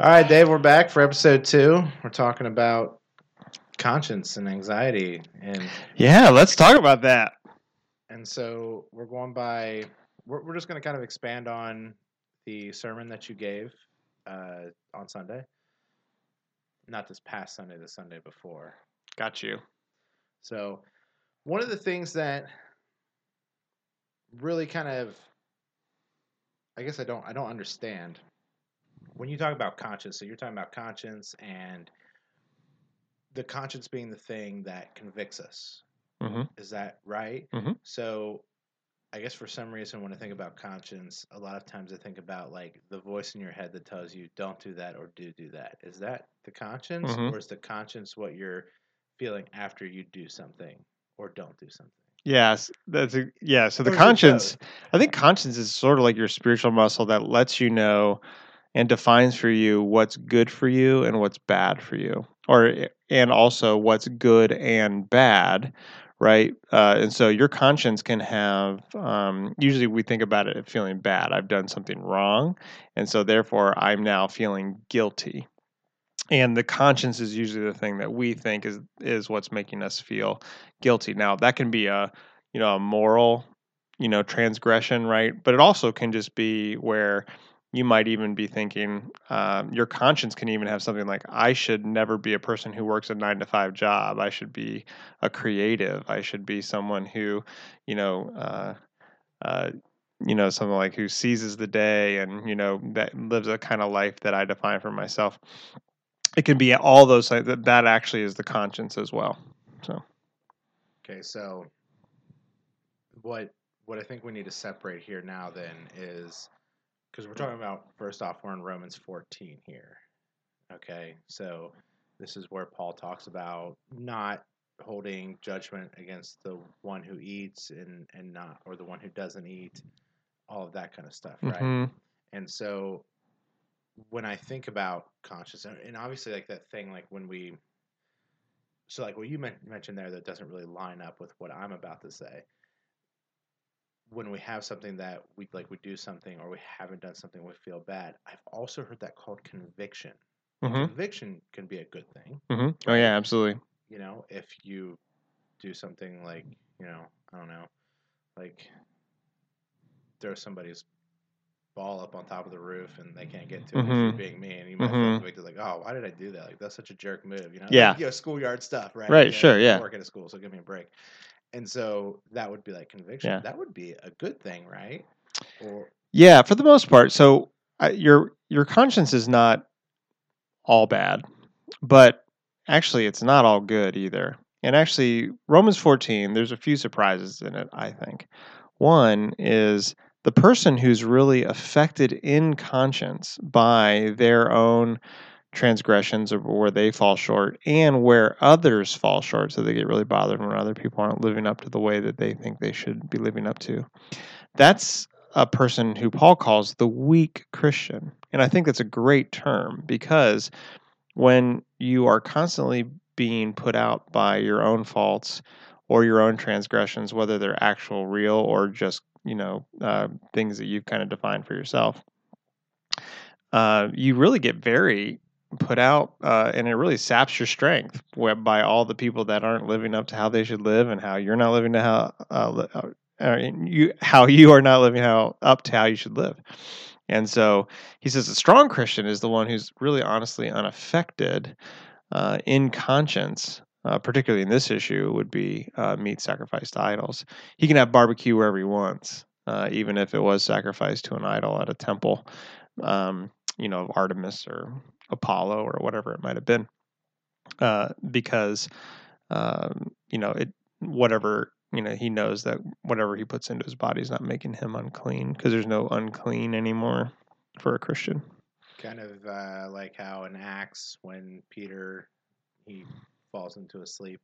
All right, Dave, we're back for episode two. We're talking about conscience and anxiety, and Yeah, let's talk about that. and so we're going by. We're, we're just going to kind of expand on the sermon that you gave uh, on Sunday. Not this past Sunday, the Sunday before. Got you. So, one of the things that really kind of, I guess I don't, I don't understand when you talk about conscience. So you're talking about conscience and the conscience being the thing that convicts us. hmm Is that right? Mhm. So, I guess for some reason, when I think about conscience, a lot of times I think about like the voice in your head that tells you don't do that or do do that. Is that the conscience, Mhm. or is the conscience what you're feeling after you do something or don't do something? Yes, that's a, yeah. So the conscience, I think conscience is sort of like your spiritual muscle that lets you know and defines for you what's good for you and what's bad for you, or and also what's good and bad, right? Uh, and so your conscience can have. Um, usually, we think about it feeling bad. I've done something wrong, and so therefore I'm now feeling guilty. And the conscience is usually the thing that we think is is what's making us feel guilty. Now that can be a you know a moral you know transgression, right? But it also can just be where you might even be thinking um, your conscience can even have something like I should never be a person who works a nine to five job. I should be a creative. I should be someone who you know. Uh, uh, you know, something like who seizes the day and you know that lives a kind of life that I define for myself. It can be all those things. That that actually is the conscience as well. So Okay, so what what I think we need to separate here now then is because we're talking about first off we're in Romans 14 here. Okay, so this is where Paul talks about not holding judgment against the one who eats and and not or the one who doesn't eat, all of that kind of stuff, right? mhm. And so when I think about conscious, and obviously like that thing, like when we, so like what you men- mentioned there that doesn't really line up with what I'm about to say. When we have something that we like, we do something or we haven't done something, we feel bad. I've also heard that called conviction. Mhm. Conviction can be a good thing, hmm Oh yeah, absolutely. you know, if you do something like, you know, I don't know, like throw somebody's ball up on top of the roof and they can't get to it Mhm. being mean. You might feel Mhm. convicted, like, oh, why did I do that? Like, that's such a jerk move, you know? Yeah. Like, you know, schoolyard stuff, right? Right, You know, sure, yeah. work at a school, so give me a break. And so that would be like conviction. Yeah. That would be a good thing, right? Or Yeah, for the most part. So uh, your your conscience is not all bad, but actually it's not all good either. And actually, Romans 14, there's a few surprises in it, I think. One is the person who's really affected in conscience by their own transgressions or where they fall short and where others fall short. So they get really bothered when other people aren't living up to the way that they think they should be living up to. That's a person who Paul calls the weak Christian. And I think that's a great term because when you are constantly being put out by your own faults or your own transgressions, whether they're actual, real, or just you know uh, things that you've kind of defined for yourself, uh, you really get very put out, uh, and it really saps your strength by all the people that aren't living up to how they should live, and how you're not living to how uh, uh, uh, you how you are not living how up to how you should live. And so he says a strong Christian is the one who's really honestly unaffected uh, in conscience, uh, particularly in this issue, would be uh, meat sacrificed to idols. He can have barbecue wherever he wants, uh, even if it was sacrificed to an idol at a temple, um, you know, of Artemis or Apollo or whatever it might have been, uh, because um, you know it whatever you know he knows that whatever he puts into his body is not making him unclean because there's no unclean anymore for a Christian. kind of uh, like how in Acts when Peter he falls into a sleep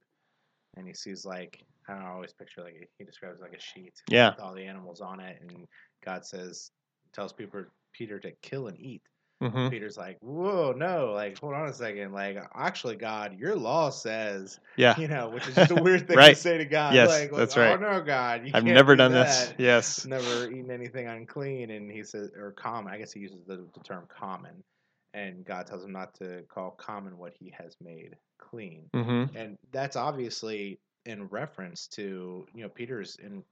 and he sees like I don't know, I always picture like he describes like a sheet Yeah. with all the animals on it, and God says tells people Peter to kill and eat. hmm Peter's like, whoa, no, like, hold on a second. Like, actually, God, your law says, Yeah. you know, which is just a weird thing to say to God. Yes, like, that's oh, right. no, God, you I've never do done this. that. Yes. Never eaten anything unclean. And he says, or common, I guess he uses the, the term common. And God tells him not to call common what he has made clean. hmm And that's obviously in reference to, you know, Peter's in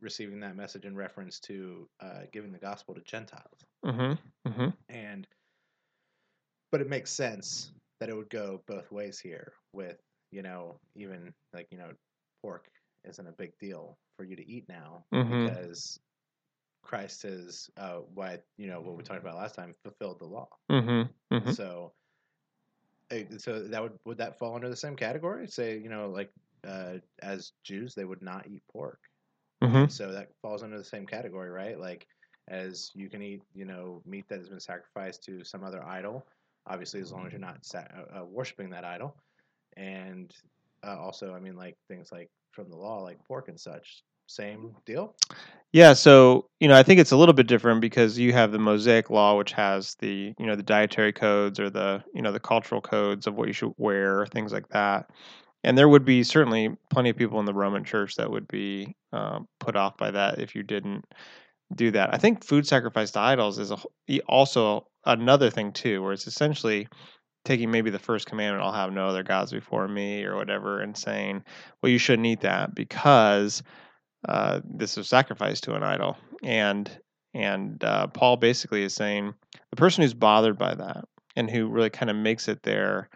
receiving that message in reference to uh, giving the gospel to Gentiles hmm hmm and but it makes sense that it would go both ways here with you know even like you know pork isn't a big deal for you to eat now Mhm. because christ has uh what you know what we talked about last time fulfilled the law. Hmm hmm so uh, so that would would that fall under the same category? Say you know like uh as jews they would not eat pork. Hmm so that falls under the same category, right? Like, as you can eat, you know, meat that has been sacrificed to some other idol, obviously, as long as you're not sa- uh, uh, worshiping that idol. And uh, also, I mean, like things like from the law, like pork and such, same deal. Yeah, so you know, I think it's a little bit different because you have the Mosaic Law, which has the you know the dietary codes or the you know the cultural codes of what you should wear, things like that. And there would be certainly plenty of people in the Roman Church that would be um, put off by that if you didn't do that. I think food sacrifice to idols is a, also another thing too, where it's essentially taking maybe the first commandment, "I'll have no other gods before me" or whatever, and saying, "Well, you shouldn't eat that because." Uh, this was sacrificed to an idol. And and uh, paul basically is saying the person who's bothered by that and who really kind of makes it their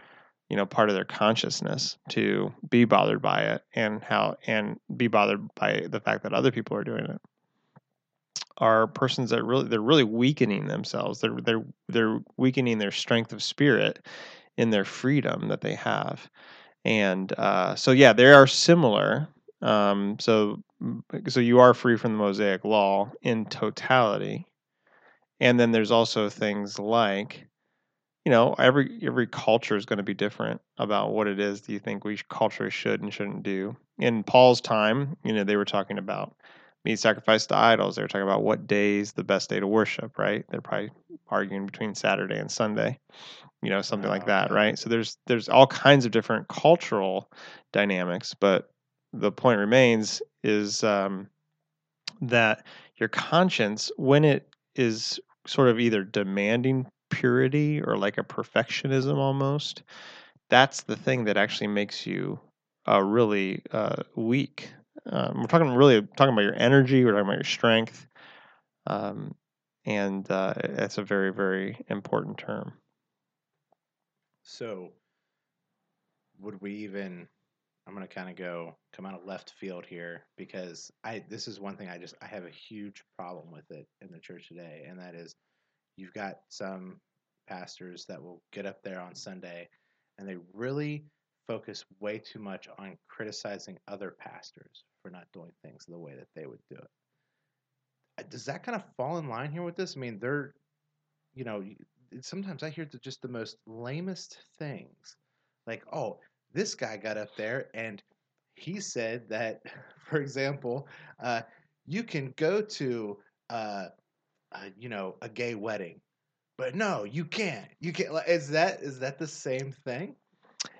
you know part of their consciousness to be bothered by it and how and be bothered by the fact that other people are doing it are persons that really they're really weakening themselves. They're they're they're weakening their strength of spirit in their freedom that they have. And uh, so yeah they are similar um, so so you are free from the mosaic law in totality. And then there's also things like you know every every culture is going to be different about what it is that you think we culturally should and shouldn't do. In paul's time you know they were talking about meat sacrifice to idols. They were talking about what day is the best day to worship right? They're probably arguing between saturday and sunday you know something like Oh, that right? So there's there's all kinds of different cultural dynamics but the point remains is um, that your conscience when it is sort of either demanding purity or like a perfectionism almost that's the thing that actually makes you uh, really uh, weak um, we're talking really talking about your energy we're talking about your strength um, and uh, it's a very very important term So, would we even? I'm gonna kind of go come out of left field here because I this is one thing I just I have a huge problem with it in the church today, and that is you've got some pastors that will get up there on Sunday and they really focus way too much on criticizing other pastors for not doing things the way that they would do it. Does that kind of fall in line here with this? I mean, they're, you know, sometimes I hear just the most lamest things. Like, oh, this guy got up there and he said that, for example, uh, you can go to, uh, uh, you know, a gay wedding, but no, you can't. You can't. Like, is that is that the same thing?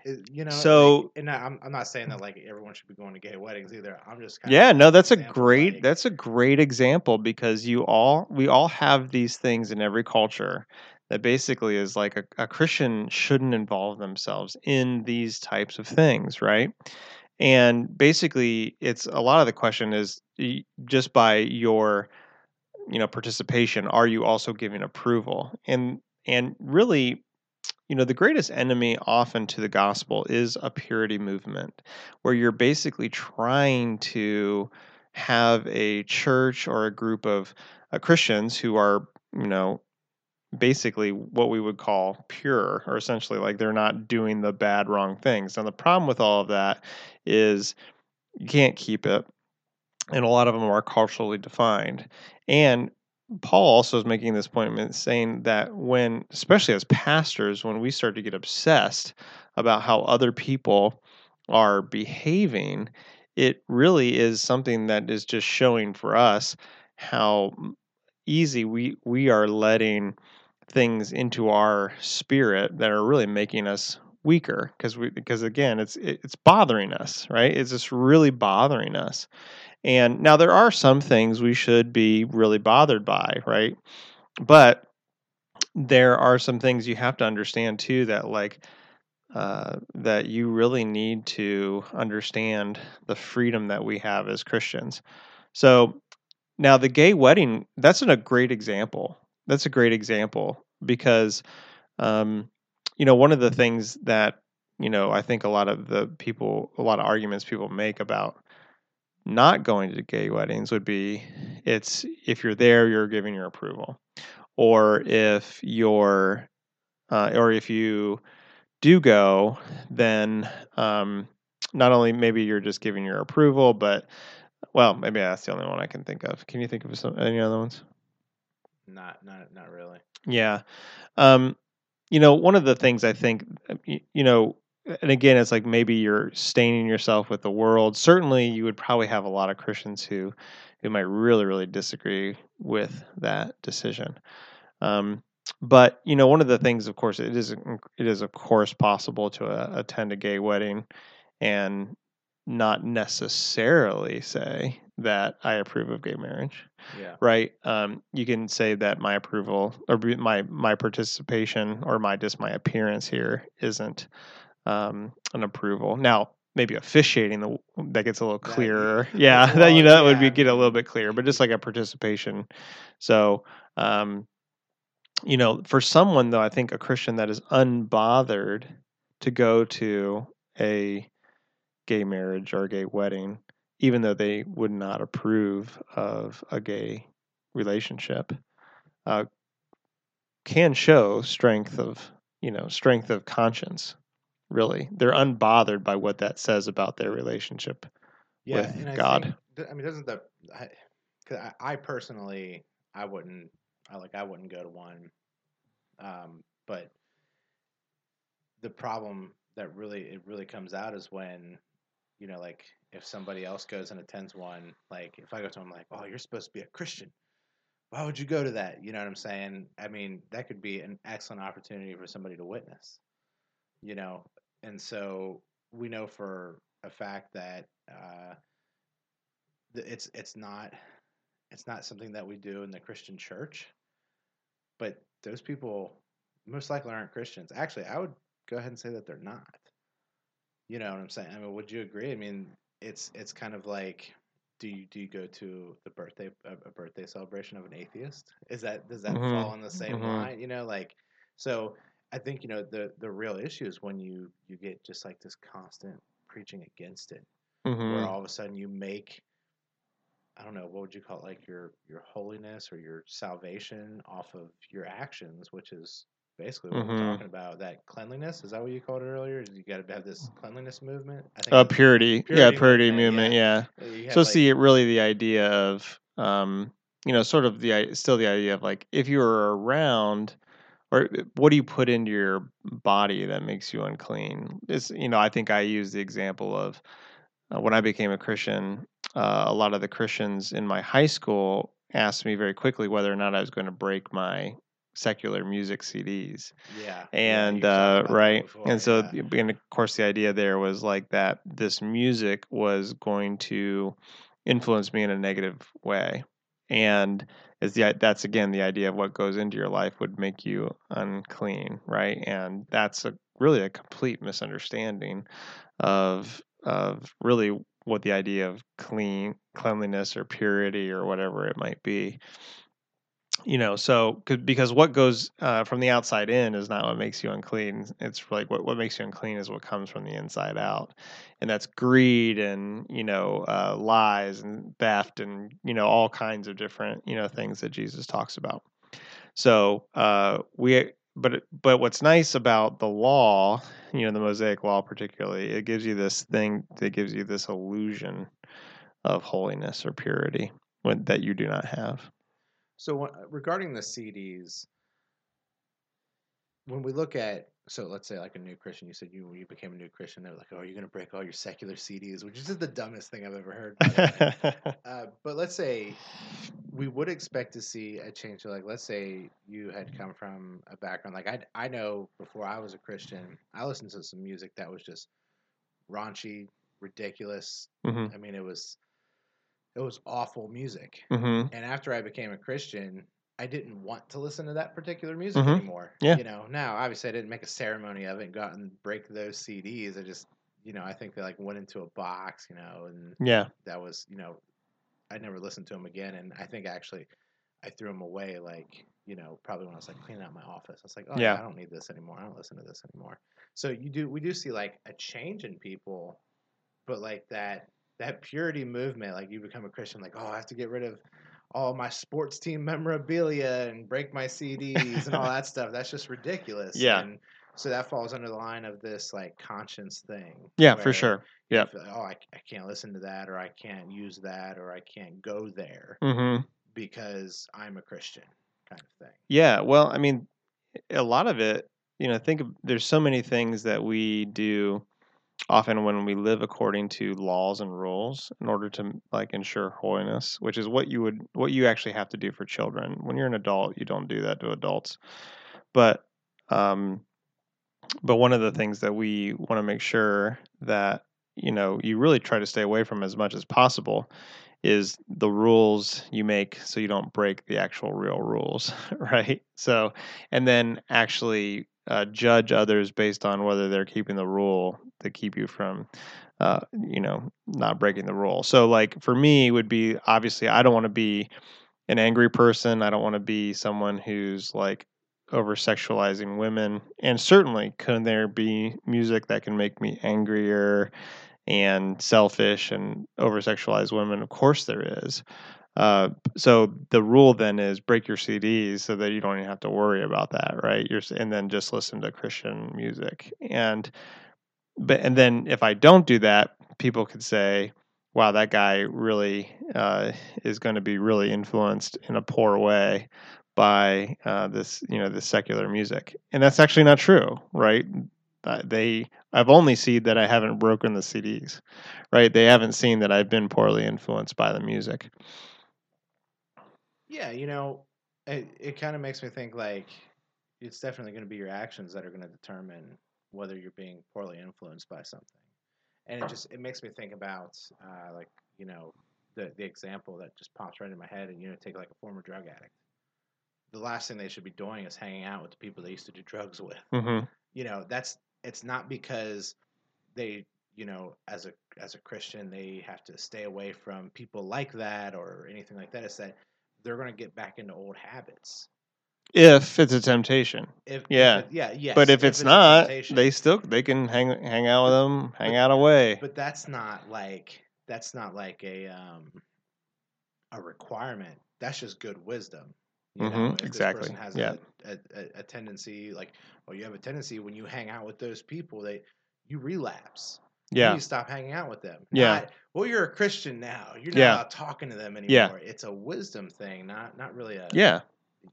Is- you know, like- So- and I- I'm I'm not saying that like everyone should be going to gay weddings either. I'm just kind Yeah, no, that's a great like- that's a great example because you all we all have these things in every culture that basically is like a, a Christian shouldn't involve themselves in these types of things, right? And basically it's a lot of the question is just by your you know participation are you also giving approval? And and really you know the greatest enemy often to the gospel is a purity movement where you're basically trying to have a church or a group of uh, christians who are you know basically what we would call pure or essentially like they're not doing the bad wrong things. And the problem with all of that is you can't keep it and a lot of them are culturally defined. And Paul also is making this point saying that when, especially as pastors, when we start to get obsessed about how other people are behaving, it really is something that is just showing for us how easy we we are letting things into our spirit that are really making us weaker because we because again it's it's bothering us right it's just really bothering us and now there are some things we should be really bothered by right but there are some things you have to understand too that like uh, that you really need to understand the freedom that we have as Christians. So now the gay wedding, that's a great example. That's a great example because, um, you know, one of the things that, you know, I think a lot of the people, a lot of arguments people make about not going to gay weddings would be it's if you're there, you're giving your approval. Or if you're, uh, or if you, do go, then um, not only maybe you're just giving your approval, but well, maybe that's the only one I can think of. Can you think of some any other ones? Not, not, not really. Yeah, um, you know, one of the things I think, uh, you know, and again, it's like maybe you're staining yourself with the world. Certainly, you would probably have a lot of Christians who who might really, really disagree with that decision. Um, but you know, one of the things, of course, it is it is of course possible to uh, attend a gay wedding and not necessarily say that I approve of gay marriage. Yeah. Right. Um, you can say that my approval or my my participation or my just my appearance here isn't um, an approval. Now, maybe officiating the that gets a little clearer. Yeah, well, that you know that would be get a little bit clearer, but just like a participation. So, um, you know, for someone though, I think a Christian that is unbothered to go to a gay marriage or a gay wedding, even though they would not approve of a gay relationship, uh, can show strength of you know strength of conscience. Really, they're unbothered by what that says about their relationship yeah, with God. Think, I mean, doesn't that? I, I personally, I wouldn't I like I wouldn't go to one. Um, but the problem that really it really comes out is when you know like if somebody else goes and attends one like if i go to them like oh you're supposed to be a christian why would you go to that you know what i'm saying i mean that could be an excellent opportunity for somebody to witness you know and so we know for a fact that uh, it's it's not it's not something that we do in the christian church but those people most likely aren't Christians. Actually, I would go ahead and say that they're not. You know what I'm saying? I mean, would you agree? I mean, it's it's kind of like do you do you go to the birthday a, birthday celebration of an atheist? Is that does that mm-hmm. fall in the same mm-hmm. line? You know, like so I think you know the the real issue is when you you get just like this constant preaching against it, mm-hmm. where all of a sudden you make I don't know, what would you call it, like your your holiness or your salvation off of your actions, which is basically what mm-hmm. we're talking about. That cleanliness is that what you called it earlier? You got to have this cleanliness movement? I think uh, purity. purity, yeah, purity movement. movement yeah. yeah. So like, see, really the idea of um, you know, sort of the still the idea of like if you're around or what do you put into your body that makes you unclean? Is you know, I think I use the example of uh, when I became a Christian, uh, a lot of the Christians in my high school asked me very quickly whether or not I was going to break my secular music CDs. Yeah. And yeah, uh, right. Before, and so, yeah. and of course, the idea there was like that this music was going to influence me in a negative way. And is the that's again the idea of what goes into your life would make you unclean, right? And that's a really a complete misunderstanding of of really what the idea of clean cleanliness or purity or whatever it might be you know so because what goes uh, from the outside in is not what makes you unclean. It's like what, what makes you unclean is what comes from the inside out. And that's greed and you know uh, lies and theft and you know all kinds of different you know things that jesus talks about. So uh, we but but what's nice about the law, you know, the Mosaic law particularly, it gives you this thing that gives you this illusion of holiness or purity when, that you do not have. So regarding the CDs, when we look at so let's say like a new Christian, you said you you became a new Christian. They're like, "Oh, you're gonna break all your secular CDs," which is just the dumbest thing I've ever heard. by the way. uh, but let's say we would expect to see a change. So like, let's say you had come from a background like I I know before I was a Christian, I listened to some music that was just raunchy, ridiculous. hmm I mean, it was it was awful music. hmm And after I became a Christian, I didn't want to listen to that particular music Mhm. anymore. Yeah. You know, now obviously I didn't make a ceremony of it and go out and break those CDs. I just, you know, I think they like went into a box, you know, and Yeah. that was, you know, I never listened to them again. And I think actually I threw them away, like, you know, probably when I was like cleaning out my office. I was like, oh. Yeah. I don't need this anymore. I don't listen to this anymore. So you do, we do see like a change in people, but like that, that purity movement, like you become a Christian, like, oh, I have to get rid of all my sports team memorabilia and break my CDs and all that stuff. That's just ridiculous. Yeah. And so that falls under the line of this like conscience thing. Yeah, for sure. Yeah. feel, oh, I, I can't listen to that, or I can't use that, or I can't go there hmm because I'm a Christian, kind of thing. Yeah. Well, I mean, a lot of it, you know, think of, there's so many things that we do often when we live according to laws and rules in order to like ensure holiness, which is what you would what you actually have to do for children. When you're an adult, you don't do that to adults. But um but one of the things that we want to make sure that you know you really try to stay away from as much as possible is the rules you make so you don't break the actual real rules right so and then actually uh, judge others based on whether they're keeping the rule to keep you from uh, you know not breaking the rule. So like for me would be obviously i don't want to be an angry person. I don't want to be someone who's like over sexualizing women. And certainly can there be music that can make me angrier and selfish and over sexualize women? Of course there is uh, so the rule then is break your cds so that you don't even have to worry about that right? You're and then just listen to christian music. And but and then if i don't do that people could say wow that guy really uh, is going to be really influenced in a poor way by uh, this you know this secular music. And that's actually not true right? Uh, they i've only seen that i haven't broken the cds right? They haven't seen that i've been poorly influenced by the music Yeah, you know, it, it kind of makes me think like it's definitely going to be your actions that are going to determine whether you're being poorly influenced by something. And it just it makes me think about uh, like you know the the example that just pops right in my head, and you know take like a former drug addict. The last thing they should be doing is hanging out with the people they used to do drugs with. hmm You know, that's it's not because they you know as a as a Christian they have to stay away from people like that or anything like that. It's that they're going to get back into old habits. if it's a temptation If, if Yeah. it- yeah, yes. but if, it's, a not they still they can hang hang out with them hang out away But that's not like that's not like a um a requirement. That's just good wisdom. You know, Mhm, if exactly, has yeah. a, a, a, tendency like, or you have a tendency when you hang out with those people, they you relapse. Yeah you stop hanging out with them. Yeah. Not, well, you're a Christian now. You're not Yeah. talking to them anymore. Yeah. It's a wisdom thing, not not really a yeah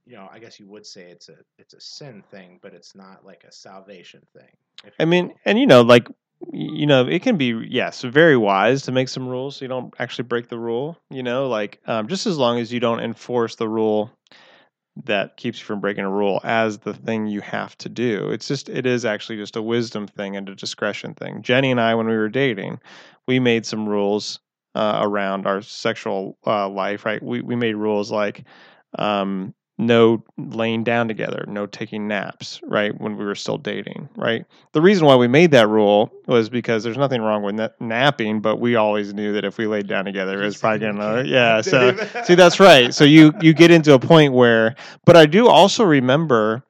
you know, I guess you would say it's a it's a sin thing, but it's not like a salvation thing. I mean, will. and you know, like you know, it can be yes, very wise to make some rules so you don't actually break the rule. You know, like um, just as long as you don't enforce the rule that keeps you from breaking a rule as the thing you have to do. It's just it is actually just a wisdom thing and a discretion thing. Jenny and I, when we were dating, we made some rules uh, around our sexual uh, life. Right, we we made rules like. Um, no laying down together, no taking naps, right? When we were still dating, right? The reason why we made that rule was because there's nothing wrong with na- napping, but we always knew that if we laid down together, it was probably gonna, yeah. So, see, that's right. So you you get into a point where, but I do also remember,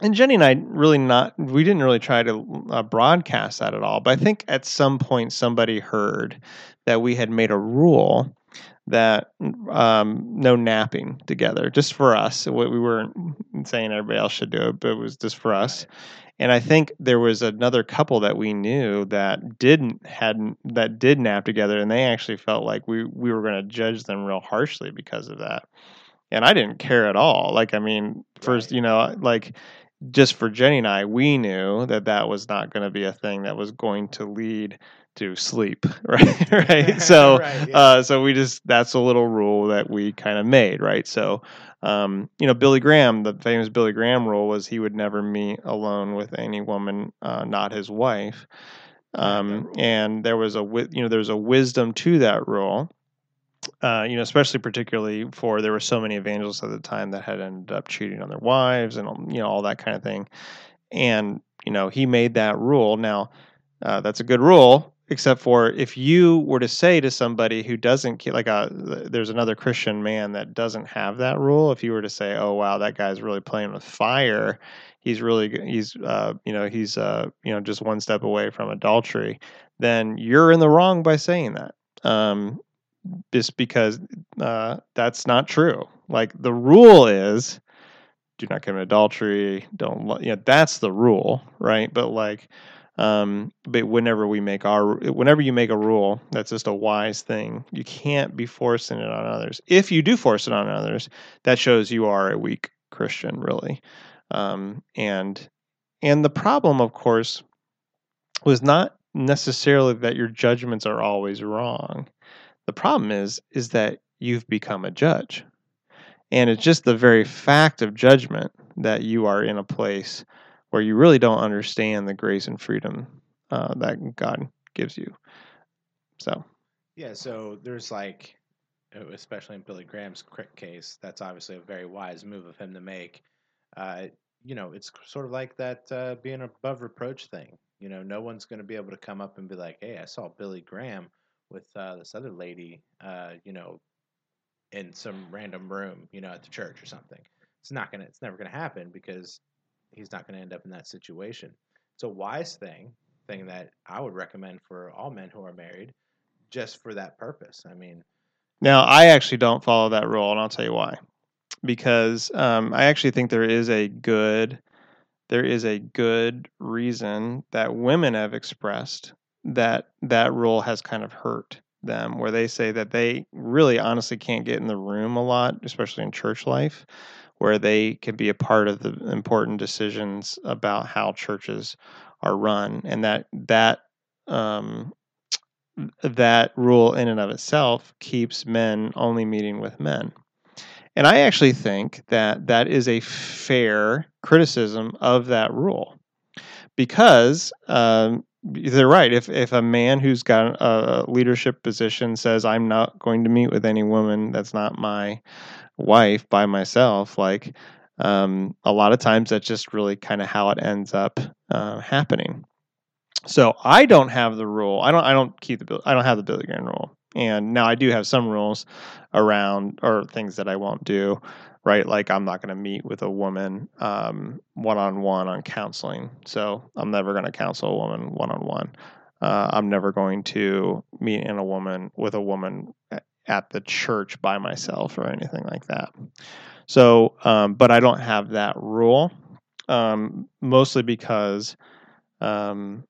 and Jenny and I really not, we didn't really try to uh, broadcast that at all. But I think at some point somebody heard that we had made a rule that um, no napping together, just for us. We we weren't saying everybody else should do it, but it was just for us. Right. And I think there was another couple that we knew that didn't hadn't that did nap together, and they actually felt like we we were going to judge them real harshly because of that. And I didn't care at all. Like I mean, first Right. you know, like just for Jenny and I, we knew that that was not going to be a thing that was going to lead to sleep, right? right. So, Right, yeah. uh, so we just that's a little rule that we kind of made, right? So, um, you know, Billy Graham, the famous Billy Graham rule was he would never meet alone with any woman, uh, not his wife. Um, and there was a you know there's a wisdom to that rule. Uh, you know, especially particularly for there were so many evangelists at the time that had ended up cheating on their wives and you know all that kind of thing. And you know, he made that rule. Now, uh, that's a good rule, except for if you were to say to somebody who doesn't like a there's another Christian man that doesn't have that rule. If you were to say, "Oh wow, that guy's really playing with fire," he's really he's uh, you know he's uh, you know just one step away from adultery, then you're in the wrong by saying that. Um, just because uh, that's not true. Like the rule is, do not commit adultery. Don't you know that's the rule, right? But like, um, but whenever we make our, whenever you make a rule, that's just a wise thing. You can't be forcing it on others. If you do force it on others, that shows you are a weak Christian, really. Um, and and the problem, of course, was not necessarily that your judgments are always wrong. The problem is is that you've become a judge. And it's just the very fact of judgment that you are in a place where you really don't understand the grace and freedom uh, that God gives you. So, Yeah, so there's like, especially in Billy Graham's case, that's obviously a very wise move of him to make. Uh, you know, it's sort of like that uh, being above reproach thing. You know, no one's going to be able to come up and be like, "Hey, I saw Billy Graham with uh, this other lady," uh, you know, in some random room, you know, at the church or something. It's not gonna. It's never gonna happen because he's not gonna end up in that situation. It's a wise thing, thing that I would recommend for all men who are married, just for that purpose. I mean, now I actually don't follow that rule, and I'll tell you why. Because um, I actually think there is a good, there is a good reason that women have expressed that that rule has kind of hurt them, where they say that they really honestly can't get in the room a lot, especially in church life, where they can be a part of the important decisions about how churches are run, and that that um, that rule in and of itself keeps men only meeting with men. And I actually think that that is a fair criticism of that rule because um, they're right. If, if a man who's got a leadership position says, I'm not going to meet with any woman that's not my wife by myself, like um, a lot of times that's just really kind of how it ends up uh, happening. So I don't have the rule. I don't. I don't keep the. I don't have the Billy Graham rule. And now I do have some rules around or things that I won't do. Right, like I'm not going to meet with a woman one on one on counseling. So I'm never going to counsel a woman one on one. I'm never going to meet in a woman with a woman a- at the church by myself or anything like that. So, um, but I don't have that rule, um, mostly because um,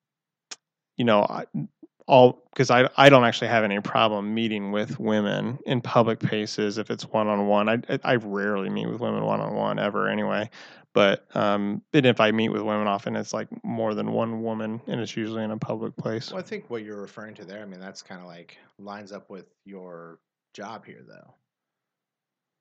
you know, I- all because I I don't actually have any problem meeting with women in public places if it's one on one. I I- rarely meet with women one on one ever anyway. But um, if I meet with women often, it's like more than one woman, and it's usually in a public place. well, I think what you're referring to there, I mean, that's kind of like lines up with your job here, though.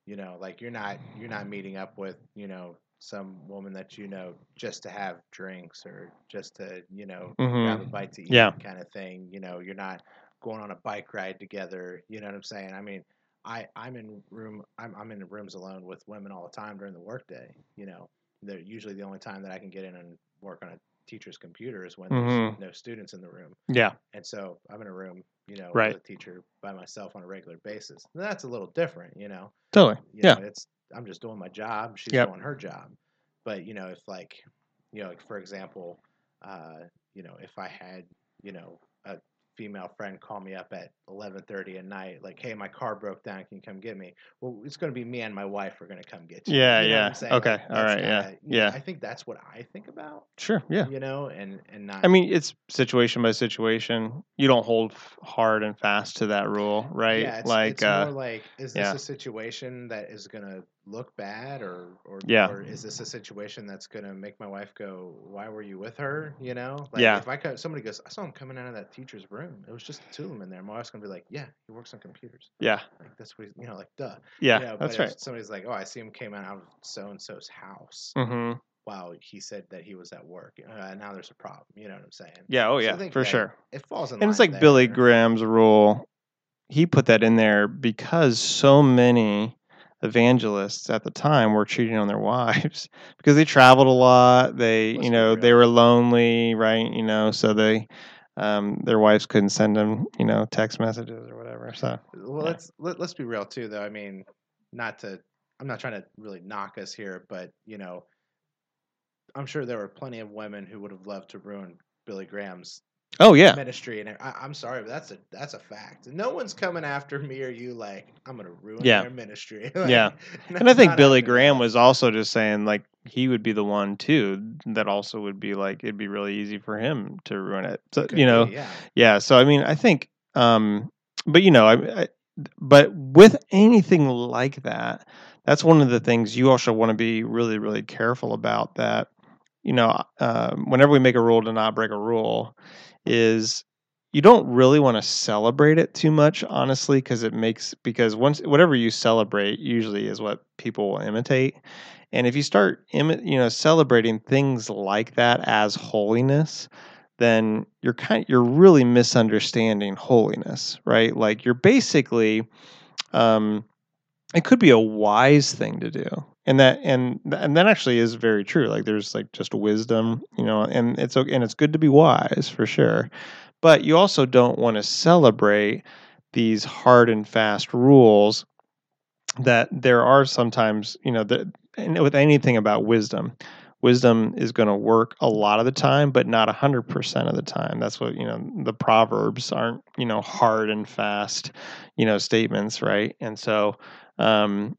You know, like you're not you're not meeting up with you know some woman that you know just to have drinks or just to you know grab a Mhm. bite to eat Yeah. kind of thing. You know, you're not going on a bike ride together. You know what I'm saying? I mean, I I'm in room I'm I'm in rooms alone with women all the time during the workday. You know, they're usually the only time that I can get in and work on a teacher's computer is when there's Mhm. no students in the room. Yeah. And so I'm in a room, you know, Right. with a teacher by myself on a regular basis. And that's a little different, you know. Totally. You Yeah. know, it's I'm just doing my job, she's Yep. doing her job. But, you know, if like you know, like for example, uh, you know, if I had, you know, female friend call me up at eleven thirty at night, like, hey, my car broke down, can you come get me? Well, it's gonna be me and my wife are gonna come get you. Yeah, You know yeah. Okay, Like, all right, yeah, you know, yeah. I think that's what I think about, Sure. Yeah. you know, and and not I mean, it's situation by situation. You don't hold hard and fast to that rule, right? Yeah, it's, like, it's uh, more like, is this yeah. a situation that is going to look bad or or Yeah. or is this a situation that's gonna make my wife go why were you with her you know like Yeah. if i co- somebody goes i saw him coming out of that teacher's room it was just the two of them in there my wife's gonna be like yeah he works on computers Yeah. like that's what he's you know like duh Yeah. you know, that's right. somebody's like oh i see him came out of so and so's house hmm wow he said that he was at work uh, now there's a problem you know what i'm saying Yeah. Oh yeah. think For sure. it falls in And it's like Billy. Graham's rule. He put that in there because so many evangelists at the time were cheating on their wives because they traveled a lot. They, you know, they were lonely, right? You know, so they, um, their wives couldn't send them, you know, text messages or whatever. So Well, Yeah. let's let, let's be real too, though. I mean, not to. I'm not trying to really knock us here, but you know, I'm sure there were plenty of women who would have loved to ruin Billy Graham's oh yeah, ministry, and I, I'm sorry, but that's a that's a fact. No one's coming after me or you like I'm gonna ruin Yeah. their ministry. Yeah. And I think Billy. Graham was also just saying like he would be the one too that also would be like it'd be really easy for him to ruin it. So Could you know, be, yeah. yeah so i mean i think um but you know I, I but with anything like that that's one of the things you also want to be really really careful about that you know um, whenever we make a rule to not break a rule is you don't really want to celebrate it too much honestly because it makes because once whatever you celebrate usually is what people will imitate and if you start you know celebrating things like that as holiness then you're kind you're really misunderstanding holiness, right? Like you're basically um it could be a wise thing to do. And that and and that actually is very true. Like there's like just wisdom, you know, and it's okay and it's good to be wise for sure. But you also don't want to celebrate these hard and fast rules that there are sometimes, you know, that with anything about wisdom, wisdom is going to work a lot of the time but not 100% of the time that's what you know the proverbs aren't you know hard and fast you know statements right and so um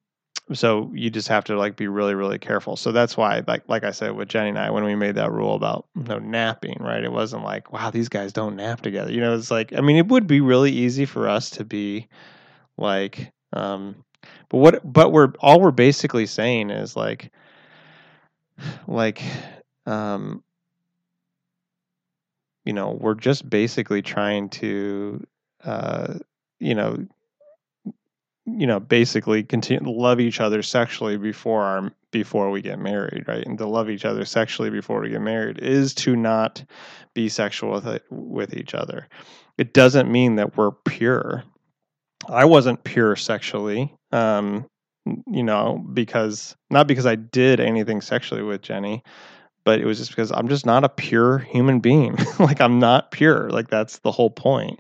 so you just have to like be really really careful. So that's why like like i said with jenny and i when we made that rule about you know napping right it wasn't like wow these guys don't nap together. You know it's like i mean it would be really easy for us to be like um but what but we're all we're basically saying is like like um you know we're just basically trying to uh you know you know basically continue love each other sexually before our before we get married right? And to love each other sexually before we get married is to not be sexual with it, with each other. It doesn't mean that we're pure. I wasn't pure sexually um you know because not because i did anything sexually with jenny but it was just because i'm just not a pure human being. Like i'm not pure. Like that's the whole point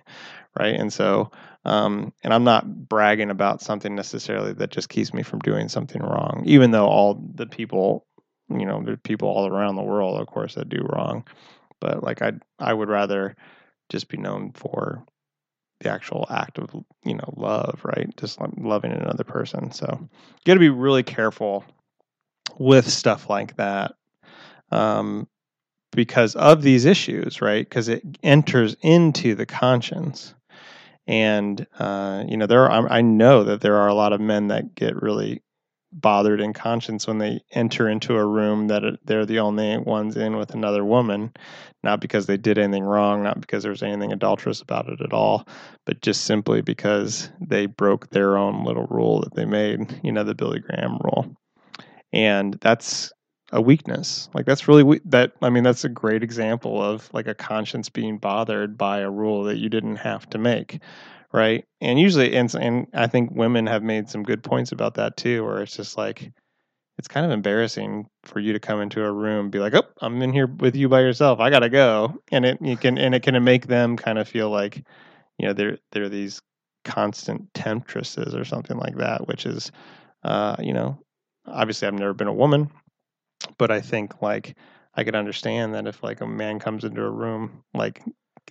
right? And so um and i'm not bragging about something necessarily that just keeps me from doing something wrong even though all the people you know there's people all around the world of course that do wrong. But like i i would rather just be known for the actual act of you know love right? Just like loving another person. So you got to be really careful with stuff like that um, because of these issues, right? Because it enters into the conscience, and uh, you know there are, I know that there are a lot of men that get really bothered in conscience when they enter into a room that they're the only ones in with another woman, not because they did anything wrong, not because there's anything adulterous about it at all, but just simply because they broke their own little rule that they made, you know, the Billy Graham rule, and that's a weakness. Like that's really we- that. I mean, that's a great example of like a conscience being bothered by a rule that you didn't have to make, right? And usually, and and I think women have made some good points about that too, where it's just like it's kind of embarrassing for you to come into a room be like, "Oh, I'm in here with you by yourself. I gotta go," and it you can and it can make them kind of feel like you know they're they're these constant temptresses or something like that, which is uh, you know obviously I've never been a woman, but I think like I could understand that if like a man comes into a room like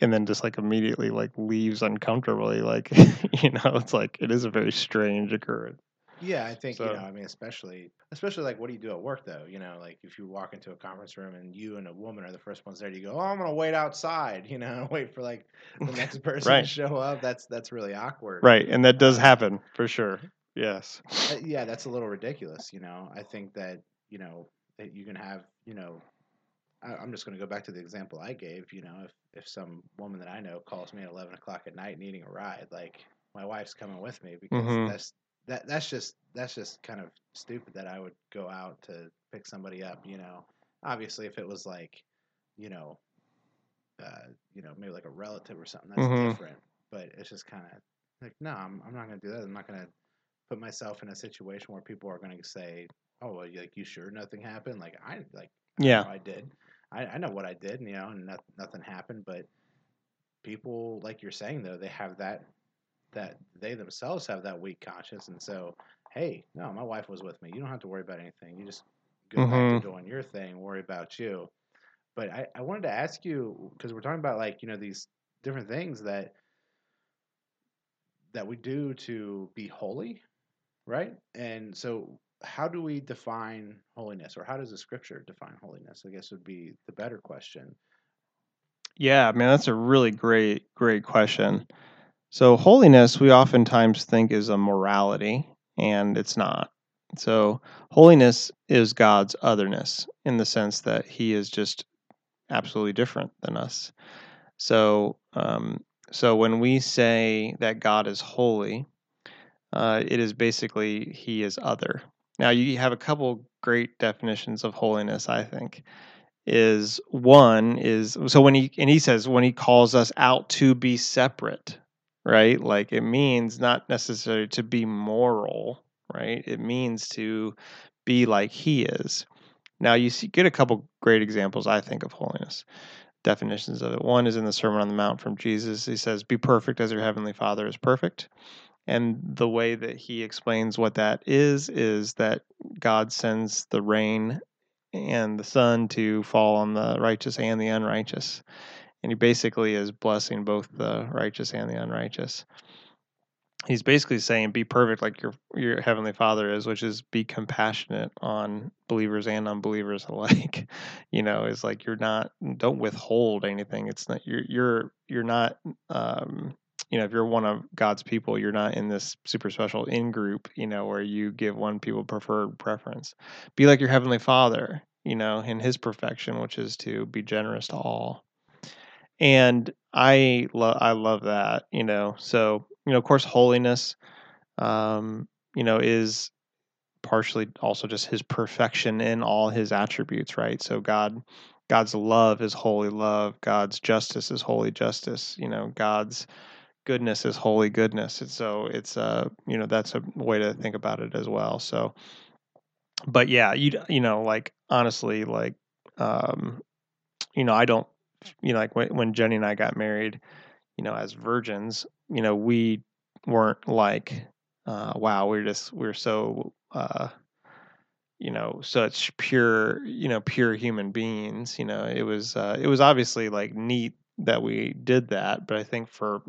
and then just like immediately like leaves uncomfortably, like you know, it's like it is a very strange occurrence. Yeah, I think you know. I mean, especially, especially like, what do you do at work though? You know, like if you walk into a conference room and you and a woman are the first ones there, you go, "Oh, I'm gonna wait outside," you know, wait for like the next person Right. to show up. That's that's really awkward. Right, and that does Uh, happen for sure. Yes. Uh, yeah, that's a little ridiculous. You know, I think that you know that you can have you know. I, I'm just going to go back to the example I gave. You know, if if some woman that I know calls me at eleven o'clock at night needing a ride, like my wife's coming with me because Mhm. that's that that's just that's just kind of stupid that I would go out to pick somebody up. You know, obviously if it was like, you know, uh, you know maybe like a relative or something, that's Mhm. different. But it's just kind of like no, I'm I'm not going to do that. I'm not going to put myself in a situation where people are going to say, "Oh, well, like you sure nothing happened?" Like I like I Yeah. I did. I, I know what I did, you know, and not, nothing happened. But people, like you're saying, though, they have that that they themselves have that weak conscience, and so hey, no, my wife was with me. You don't have to worry about anything. You just go back Mhm. to doing your thing. Worry about you. But I, I wanted to ask you because we're talking about like you know these different things that that we do to be holy, right? And so, how do we define holiness, or how does the scripture define holiness? I guess would be the better question. Yeah, man, that's a really great, great question. So, holiness, we oftentimes think is a morality, and it's not. So, holiness is God's otherness in the sense that He is just absolutely different than us. So, um, so when we say that God is holy, uh, it is basically He is other. Now, you have a couple great definitions of holiness, I think is one is so when he and he says when he calls us out to be separate right? Like it means not necessarily to be moral right? It means to be like he is. Now you see get a couple great examples i think of holiness definitions of it. One is in the sermon on the mount from jesus. He says be perfect as your heavenly father is perfect and the way that he explains what that is is that god sends the rain and the sun to fall on the righteous and the unrighteous. And he basically is blessing both the righteous and the unrighteous. He's basically saying be perfect like your your heavenly father is, which is be compassionate on believers and unbelievers alike. you know, is like you're not don't withhold anything. It's not you're you're you're not um you know, if you're one of God's people, you're not in this super special in group, you know, where you give one people preferred preference. Be like your heavenly Father, you know, in His perfection, which is to be generous to all. And I love, I love that, you know. So, you know, of course, holiness, um, you know, is partially also just His perfection in all His attributes, right? So, God, God's love is holy love. God's justice is holy justice. You know, God's goodness is holy goodness. And so it's uh you know that's a way to think about it as well. So but yeah, you you know like honestly like um you know I don't you know like when, when Jenny and I got married, you know as virgins, you know we weren't like uh wow, we're just we're so uh you know such pure you know pure human beings you know it was uh, it was obviously like neat that we did that but i think for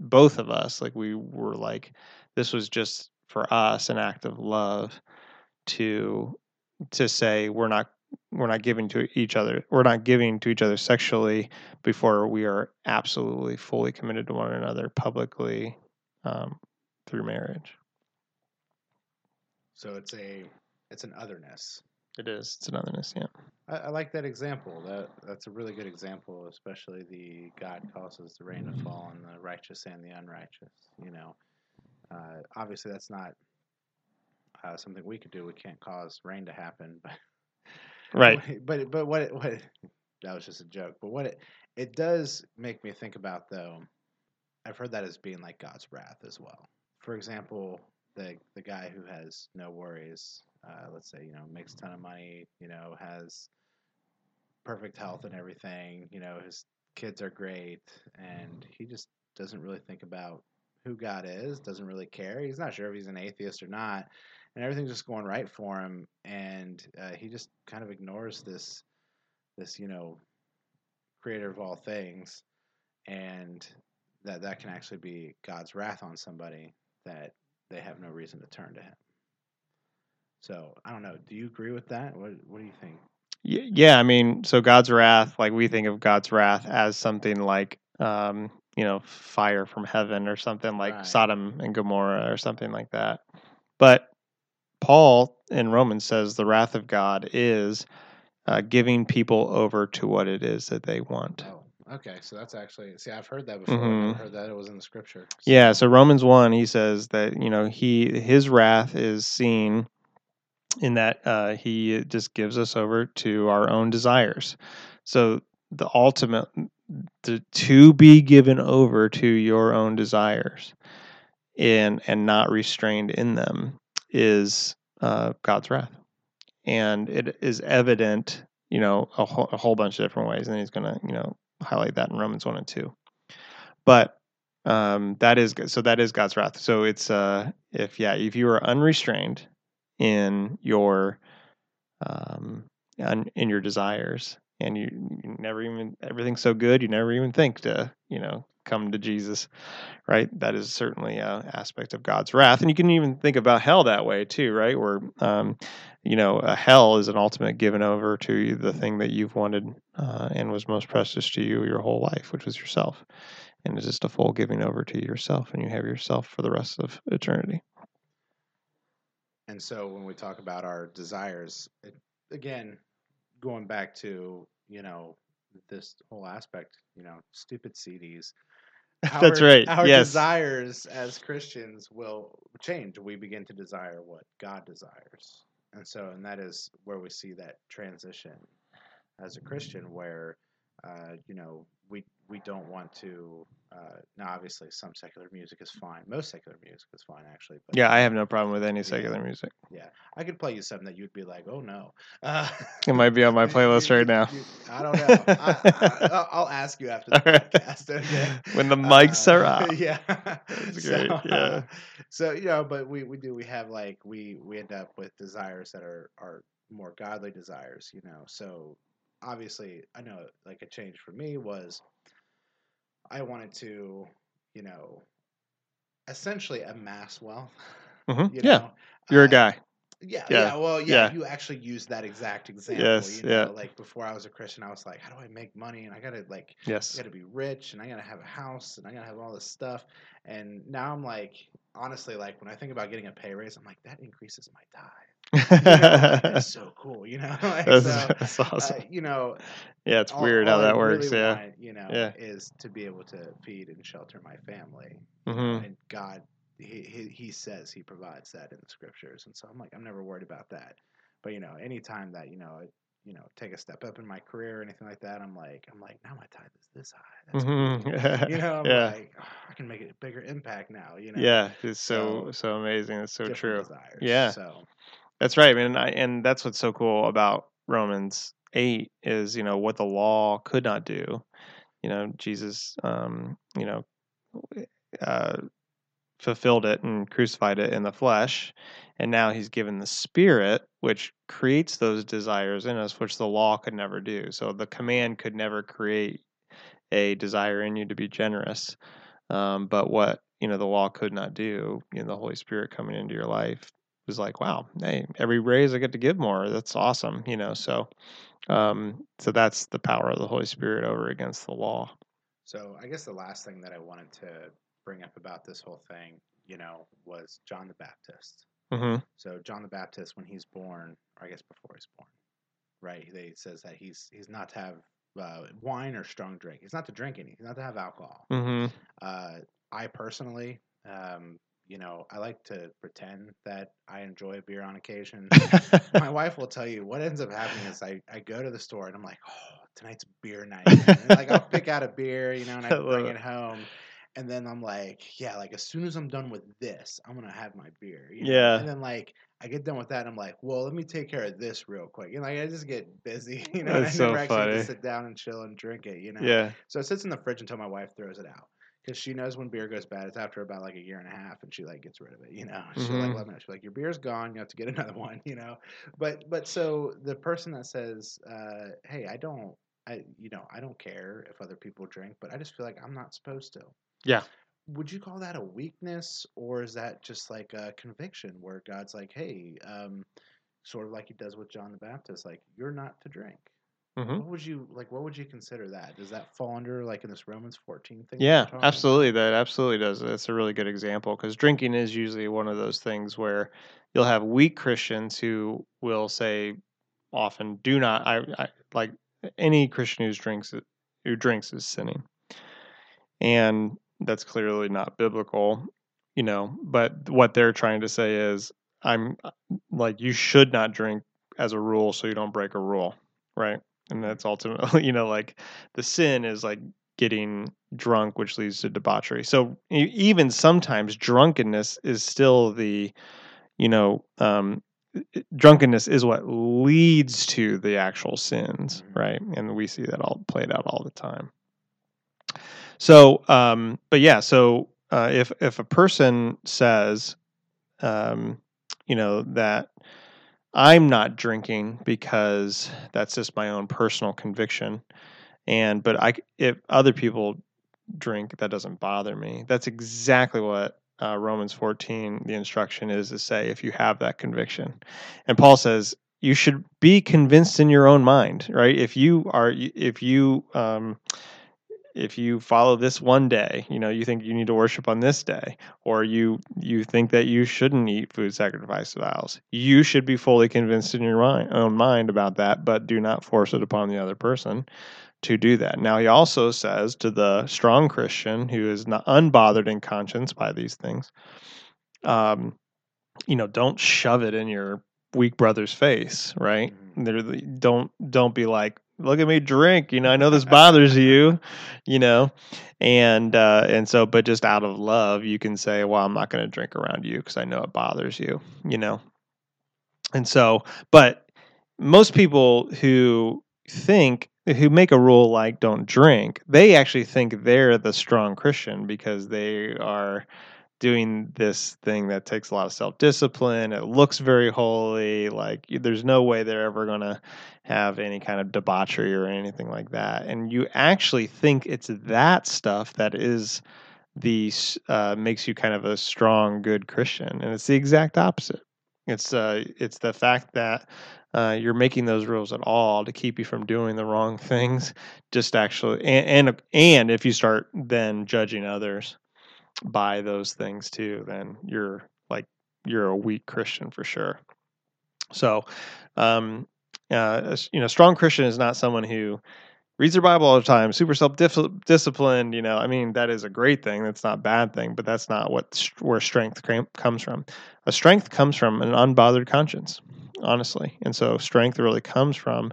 both of us like we were like this was just for us an act of love to to say we're not we're not giving to each other we're not giving to each other sexually before we are absolutely fully committed to one another publicly um, through marriage So it's a it's an otherness. It is it's an otherness yeah I, I like that example. That that's a really good example, especially the God causes the rain to fall on the righteous and the unrighteous. You know, uh, obviously that's not uh, something we could do. We can't cause rain to happen, but right But but what it, what it, that was just a joke. But what it it does make me think about though, I've heard that as being like God's wrath as well. For example, the the guy who has no worries, uh, let's say you know makes a ton of money, you know has perfect health and everything, you know his kids are great, and he just doesn't really think about who God is, doesn't really care. He's not sure if he's an atheist or not, and everything's just going right for him, and uh, he just kind of ignores this this you know creator of all things, and that that can actually be God's wrath on somebody that they have no reason to turn to Him. So I don't know. Do you agree with that? What What do you think? Yeah i mean so god's wrath like we think of god's wrath as something like um you know, fire from heaven or something like Right. Sodom and Gomorrah or something like that. But Paul in Romans says the wrath of God is uh, giving people over to what it is that they want. Oh, okay. So that's actually see, I've heard that before. I've Mhm. heard that it was in the scripture. Yeah, so Romans 1 he says that, you know, he his wrath is seen in that uh, he just gives us over to our own desires. So the ultimate the, to be given over to your own desires and and not restrained in them is uh, God's wrath, and it is evident, you know, a, whole a whole bunch of different ways, and he's going to, you know, highlight that in Romans one and two. But um, that is so that is God's wrath. So it's uh, if yeah, if you are unrestrained in your um, in, your desires, and you, you never even everything's so good, you never even think to you know come to Jesus, right? That is certainly a aspect of God's wrath, and you can even think about hell that way too, right? Where um, you know hell is an ultimate given over to the thing that you've wanted uh, and was most precious to you your whole life, which was yourself, and it's just a full giving over to yourself, and you have yourself for the rest of eternity. And so when we talk about our desires, it, again, going back to you know this whole aspect, you know, stupid CDs. That's right, Our yes. desires as Christians will change. We begin to desire what God desires, and so and that is where we see that transition as a Christian, where uh, you know we we don't want to. Uh, now, obviously, some secular music is fine. Most secular music is fine, actually. But Yeah, I have no problem with any secular music. Yeah, I could play you something that you'd be like, "Oh no." Uh, It might be on my playlist right now. you- I don't know. I, I, I'll ask you after the right. podcast. Okay. When the mics are Uh, off. Yeah. That's so, great, yeah. So you know, but we we do we have like we we end up with desires that are are more godly desires. You know, so obviously I know like a change for me was I wanted to you know essentially amass wealth. Mhm, You yeah. You're a Uh, guy. yeah, Yeah, yeah, Well, yeah, yeah. you actually used that exact example. Yes, you know, yeah. Like before I was a Christian, I was like, how do I make money? And I gotta like, Yes. I gotta be rich, and I gotta have a house, and I gotta have all this stuff. And now I'm like, honestly, like when I think about getting a pay raise, I'm like, that increases my tithe. You know, that's so cool. You know, like, that's, so, that's awesome. uh, you know, yeah, it's all- weird all how I that works. really yeah. want, you know, Yeah. is to be able to feed and shelter my family. hmm And God, he, he he says He provides that in the scriptures, and so I'm like, I'm never worried about that. But you know, anytime that you know, you know, take a step up in my career or anything like that, I'm like, I'm like, now my tithe is this high. That's cool. hmm You know, I'm yeah. like, "Oh, I can make a bigger impact now. You know, Yeah. It's so So, so amazing. It's so true. Desires. Yeah. So That's right, man. I, and that's what's so cool about Romans eight is you know what the law could not do. You know, Jesus, um, you know, uh, fulfilled it and crucified it in the flesh, and now He's given the Spirit, which creates those desires in us, which the law could never do. So the command could never create a desire in you to be generous. Um, but what you know the law could not do, you know, the Holy Spirit coming into your life was like, wow, hey, every raise I get to give more. That's awesome, you know. So, um, so that's the power of the Holy Spirit over against the law. So I guess the last thing that I wanted to bring up about this whole thing, you know, was John the Baptist. hmm So John the Baptist, when he's born, or I guess before he's born, right? They says that he's he's not to have uh, wine or strong drink. He's not to drink any. He's not to have alcohol. hmm Uh, I personally, um, you know, I like to pretend that I enjoy beer on occasion. My wife will tell you what ends up happening is I, I go to the store and I'm like, oh, tonight's beer night. And, like I'll pick out a beer, you know, and I I bring it. home. And then I'm like, yeah, like as soon as I'm done with this, I'm gonna have my beer. You know? Yeah. And then like I get done with that, and I'm like, well, let me take care of this real quick. You know, like I just get busy. You know, and I That's never so actually funny. to sit down and chill and drink it. You know. yeah, So it sits in the fridge until my wife throws it out. Because she knows when beer goes bad, it's after about like a year and a half, and she like gets rid of it. You know, she'll like Mhm. let me know. She's like, "Your beer's gone. You have to get another one." You know, but but so the person that says, uh, "Hey, I don't, I you know, I don't care if other people drink, but I just feel like I'm not supposed to." Yeah. Would you call that a weakness, or is that just like a conviction where God's like, "Hey," um, sort of like He does with John the Baptist, like you're not to drink. Mhm. What would you like? What would you consider that? Does that fall under like in this Romans fourteen thing? Yeah, talking about? absolutely. That absolutely does. That's a really good example because drinking is usually one of those things where you'll have weak Christians who will say often, "Do not." I, I like any Christian who drinks who drinks is sinning, and that's clearly not biblical, you know. But what they're trying to say is, I'm like, you should not drink as a rule, so you don't break a rule, right? And that's ultimately, you know, like the sin is like getting drunk, which leads to debauchery. So even sometimes drunkenness is still the, you know, um, drunkenness is what leads to the actual sins, Mhm. right? And we see that all played out all the time. So, um, but yeah, so uh, if if a person says, um, you know, that I'm not drinking because that's just my own personal conviction, and but I if other people drink, that doesn't bother me. That's exactly what uh, Romans 14, the instruction is to say if you have that conviction, and Paul says you should be convinced in your own mind, right? If you are, if you um, if you follow this one day you know you think you need to worship on this day or you you think that you shouldn't eat food sacrificed to idols you should be fully convinced in your mind, own mind about that but do not force it upon the other person to do that now he also says to the strong christian who is not unbothered in conscience by these things um you know don't shove it in your weak brother's face right Mhm. They're the- don't don't be like look at me drink you know i know this bothers you you know and uh and so but just out of love you can say well i'm not going to drink around you because i know it bothers you you know? And so but most people who think who make a rule like don't drink they actually think they're the strong christian because they are doing this thing that takes a lot of self-discipline. It looks very holy. Like there's no way they're ever going to have any kind of debauchery or anything like that. And you actually think it's that stuff that is the uh, makes you kind of a strong good christian and it's the exact opposite. It's uh it's the fact that uh, you're making those rules at all to keep you from doing the wrong things just actually and and, and if you start then judging others by those things too, then you're like you're a weak Christian for sure. So, um, uh, you know, strong Christian is not someone who reads their Bible all the time, super self disciplined. You know, I mean, that is a great thing. That's not bad thing, but that's not what where strength comes from. A strength comes from an unbothered conscience, honestly, and so strength really comes from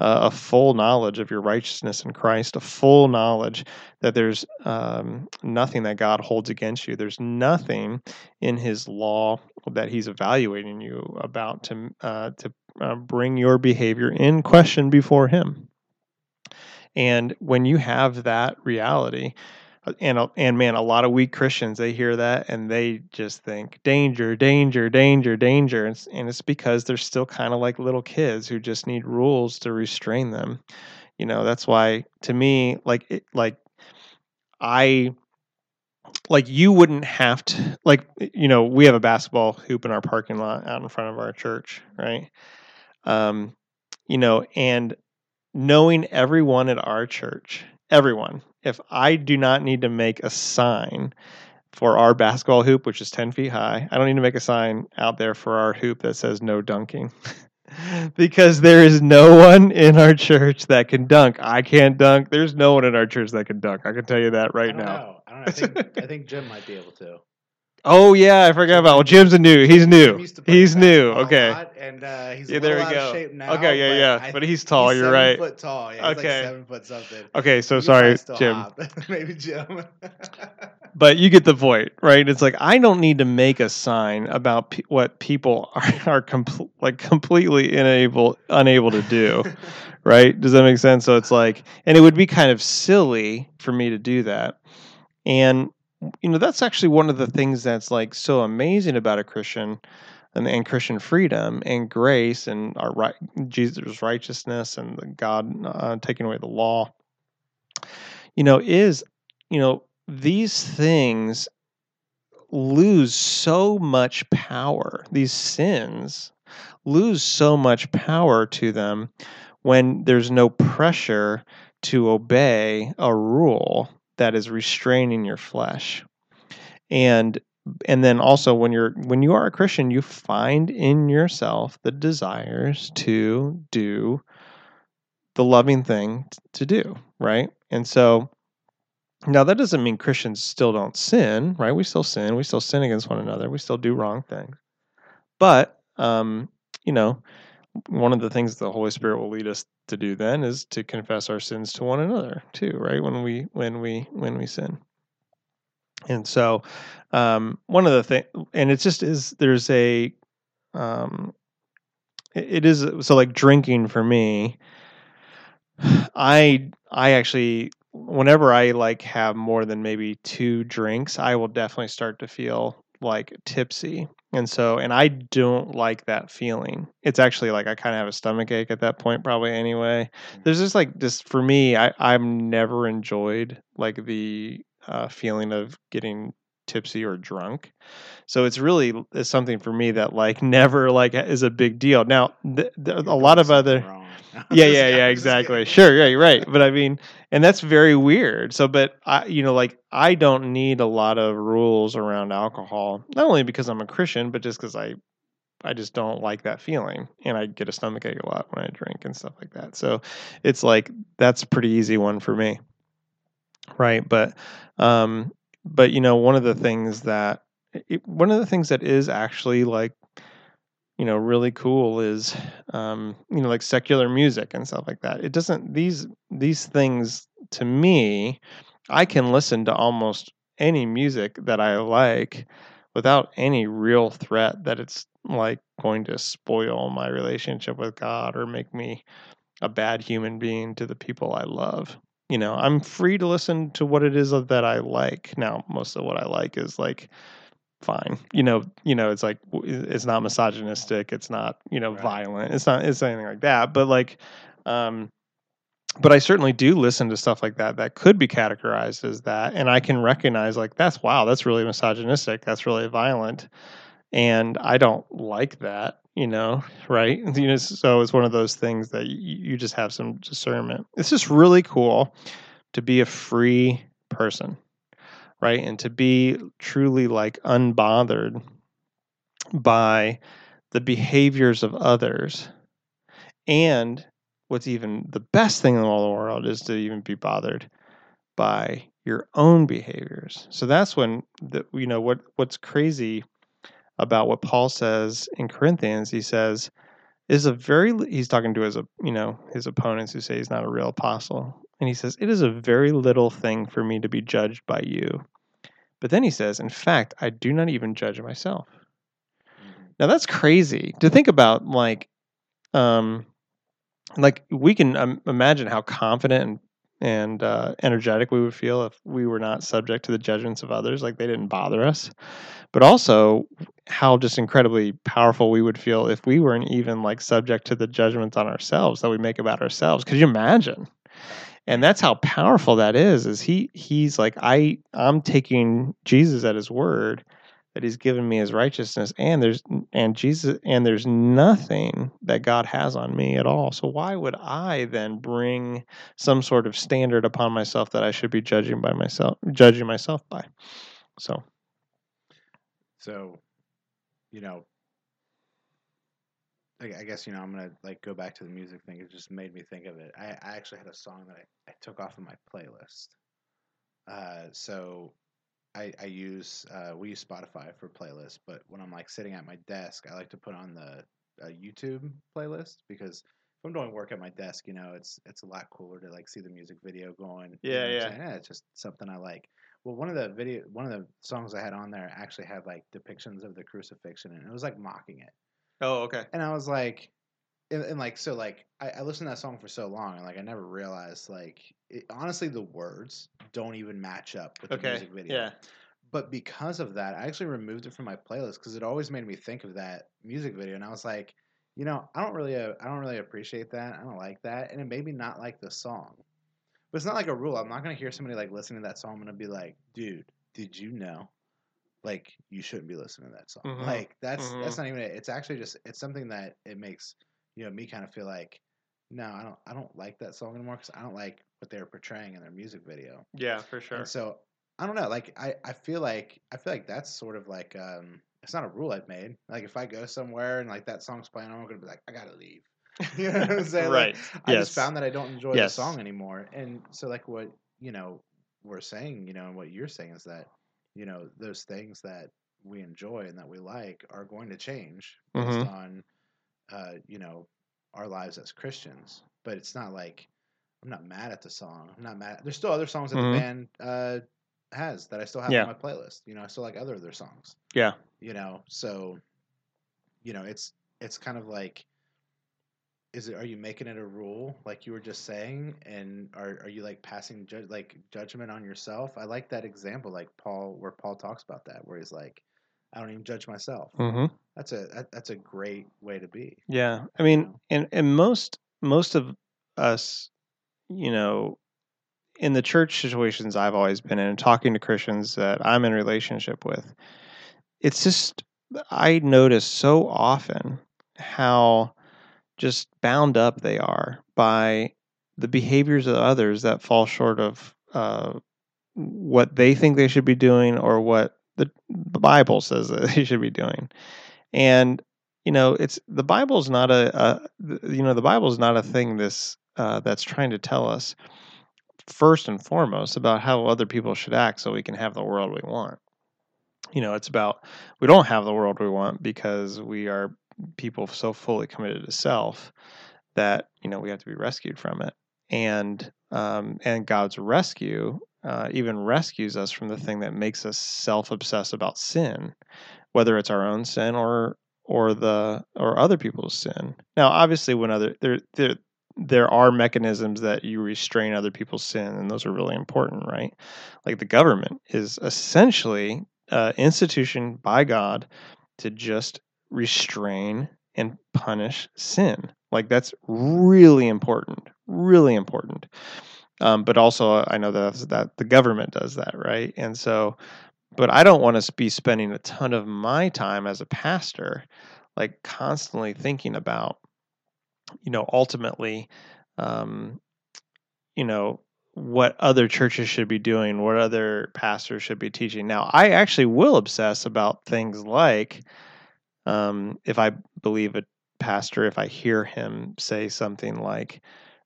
uh, a full knowledge of your righteousness in Christ, a full knowledge that there's um, nothing that God holds against you. There's nothing in His law that He's evaluating you about to uh, to uh, bring your behavior in question before Him. And when you have that reality, and and man, a lot of weak Christians they hear that and they just think danger, danger, danger, danger, and and it's because they're still kind of like little kids who just need rules to restrain them. You know, that's why to me, like it, like I like you wouldn't have to like you know we have a basketball hoop in our parking lot out in front of our church, right? Um, you know, and knowing everyone at our church, everyone, if I do not need to make a sign for our basketball hoop, which is 10 feet high, I don't need to make a sign out there for our hoop that says no dunking. because there is no one in our church that can dunk. I can't dunk. There's no one in our church that can dunk. I can tell you that I right don't now. I don't know. I think I think Jim might be able to. Oh yeah, I forgot about. Well, Jim's a new. He's new. Jim used to play He's new. Okay. lot, and uh, he's Yeah, there we go. of shape now. Okay, yeah, yeah, but he's tall, you're seven right. Foot tall. Yeah, he's Okay. like seven foot something. Okay, so sorry, Jim. Maybe Jim. But you get the point, right? It's like I don't need to make a sign about pe- what people are, are compl- like completely unable unable to do, right? Does that make sense? So it's like, and it would be kind of silly for me to do that. And you know, that's actually one of the things that's like so amazing about a Christian and, and Christian freedom and grace and our right, Jesus' righteousness and the God uh, taking away the law. You know, is you know these things lose so much power. These sins lose so much power to them when there's no pressure to obey a rule that is restraining your flesh. And and then also when you're when you are a Christian, you find in yourself the desires to do the loving thing to do, right? And so now that doesn't mean Christians still don't sin, right? We still sin, we still sin against one another, we still do wrong things. But um, you know, one of the things the Holy Spirit will lead us to do then is to confess our sins to one another too, right? When we when we when we sin. And so um, one of the thing, and it just is there's a um, it, it is so like drinking for me. I I actually whenever I like have more than maybe two drinks, I will definitely start to feel like tipsy. And so, and I don't like that feeling. It's actually like I kind of have a stomach ache at that point, probably anyway. Mm. There's just like just for me, I I've never enjoyed like the uh, feeling of getting tipsy or drunk. So it's really it's something for me that like never like is a big deal. Now, th- th- a lot of other. yeah, yeah, yeah, exactly. Sure, yeah, you're right. But I mean, and that's very weird. So, but I, you know, like I don't need a lot of rules around alcohol. Not only because I'm a Christian, but just because I, I just don't like that feeling, and I get a stomach ache a lot when I drink and stuff like that. So, it's like that's a pretty easy one for me, right? But, um, but you know, one of the things that it, one of the things that is actually like you know really cool is um you know like secular music and stuff like that. It doesn't these these things to me i can listen to almost any music that i like without any real threat that it's like going to spoil my relationship with god or make me a bad human being to the people i love. You know i'm free to listen to what it is that i like. Now most of what i like is like fine. You know, you know, it's like it's not misogynistic. It's not you know Right. violent. It's not it's anything like that. But like, um, but I certainly do listen to stuff like that that could be categorized as that, and I can recognize like that's wow, that's really misogynistic. That's really violent, and I don't like that. You know, right? You know, so it's one of those things that you, you just have some discernment. It's just really cool to be a free person right? And to be truly like unbothered by the behaviors of others. And what's even the best thing in all the world is to even be bothered by your own behaviors. So that's when the, you know what what's crazy about what Paul says in Corinthians. He says is a very he's talking to his you know his opponents who say he's not a real apostle and he says it is a very little thing for me to be judged by you. But then he says in fact i do not even judge myself. Mhm. now that's crazy to think about like um like we can um, imagine how confident and and uh, energetic we would feel if we were not subject to the judgments of others like they didn't bother us. But also how just incredibly powerful we would feel if we weren't even like subject to the judgments on ourselves that we make about ourselves. Could you imagine and that's how powerful that is is he he's like i i'm taking jesus at his word that he's given me his righteousness and there's and jesus and there's nothing that god has on me at all. So why would i then bring some sort of standard upon myself that i should be judging by myself judging myself by? So. So, you know, I, I guess you know I'm gonna like go back to the music thing. It just made me think of it. I, I actually had a song that I, I took off of my playlist. Uh, so I, I use uh, we use Spotify for playlists, but when I'm like sitting at my desk, I like to put on the uh, YouTube playlist because if I'm doing work at my desk, you know, it's it's a lot cooler to like see the music video going. you Yeah, know what yeah. it's just something I like. Well, one of the video, one of the songs I had on there actually had like depictions of the crucifixion, and it was like mocking it. Oh okay And I was like, and, and like so like I, I listened to that song for so long, and like I never realized like it, honestly the words don't even match up with the music video. yeah But because of that, I actually removed it from my playlist because it always made me think of that music video, and I was like, you know, I don't really, uh, I don't really appreciate that. I don't like that, and it made me not like the song. But it's not like a rule. I'm not gonna hear somebody like listening to that song. I'm gonna be like, dude, did you know? Like you shouldn't be listening to that song. Mhm. Like that's that's Mhm. not even it. It's actually just it's something that it makes you know me kind of feel like no, I don't. I don't like that song anymore because I don't like what they're portraying in their music video. Yeah, for sure. And so I don't know. Like I, I feel like I feel like that's sort of like um, it's not a rule I've made. Like if I go somewhere and like that song's playing, I'm gonna be like, I gotta leave. you know what I'm saying? Like, right. I yes. just found that I don't enjoy Yes. the song anymore. And so like what you know we're saying, you know, and what you're saying is that you know those things that we enjoy and that we like are going to change based Mhm. on uh, you know our lives as Christians. But it's not like I'm not mad at the song. I'm not mad. There's still other songs that Mhm. the band uh, has that I still have Yeah. on my playlist. You know, I still like other of their songs. Yeah. You know, so you know, it's it's kind of like is it are you making it a rule like you were just saying and are are you like passing ju- like judgment on yourself? I like that example like Paul where Paul talks about that where he's like I don't even judge myself. hmm That's a that, that's a great way to be. Yeah, I mean, know? and and most most of us, you know, in the church situations I've always been in, and talking to Christians that I'm in relationship with, it's just I notice so often how just bound up they are by the behaviors of others that fall short of uh, what they think they should be doing or what the, Bible says that they should be doing. And you know, it's the Bible's not a, a you know the Bible's not a thing this uh, that's trying to tell us first and foremost about how other people should act so we can have the world we want. You know, it's about we don't have the world we want because we are people so fully committed to self that you know we have to be rescued from it. And um, and god's rescue uh, even rescues us from the thing that makes us self-obsessed about sin whether it's our own sin or or the or other people's sin. Now obviously when other there there there are mechanisms that you restrain other people's sin and those are really important right? Like the government is essentially an institution by god to just restrain and punish sin. Like that's really important, really important. Um, but also, I know that that the government does that, right? And so, but I don't want to be spending a ton of my time as a pastor, like constantly thinking about, you know, ultimately, um, you know, what other churches should be doing, what other pastors should be teaching. Now, I actually will obsess about things like um, if I believe a pastor, if I hear him say something like,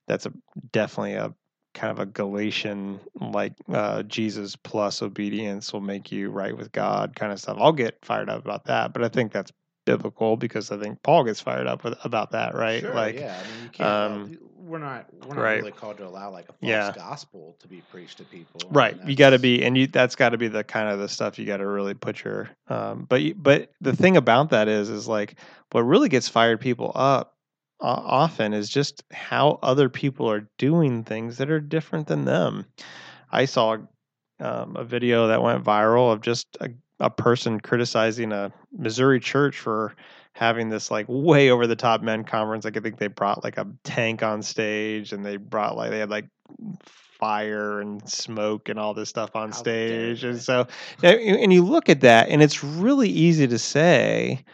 that's a definitely a kind of a Galatian like uh, Jesus plus obedience will make you right with God kind of stuff. I'll get fired up about that, but I think that's biblical because I think Paul gets fired up with, about that, right? Sure, like, yeah. I mean, you can't. um, we're not. We're not right. really called to allow like a false Yeah. gospel to be preached to people. Right you got to be and you that's got to be the kind of the stuff you got to really put your um but you- but the thing about that is is like what really gets fired people up uh, often is just how other people are doing things that are different than them i saw um, a video that went viral of just a, a person criticizing a missouri church for having this like way over the top men conference like i think they brought like a tank on stage and they brought like they had like fire and smoke and all this stuff on How stage. And so and and you look at that and it's really easy to say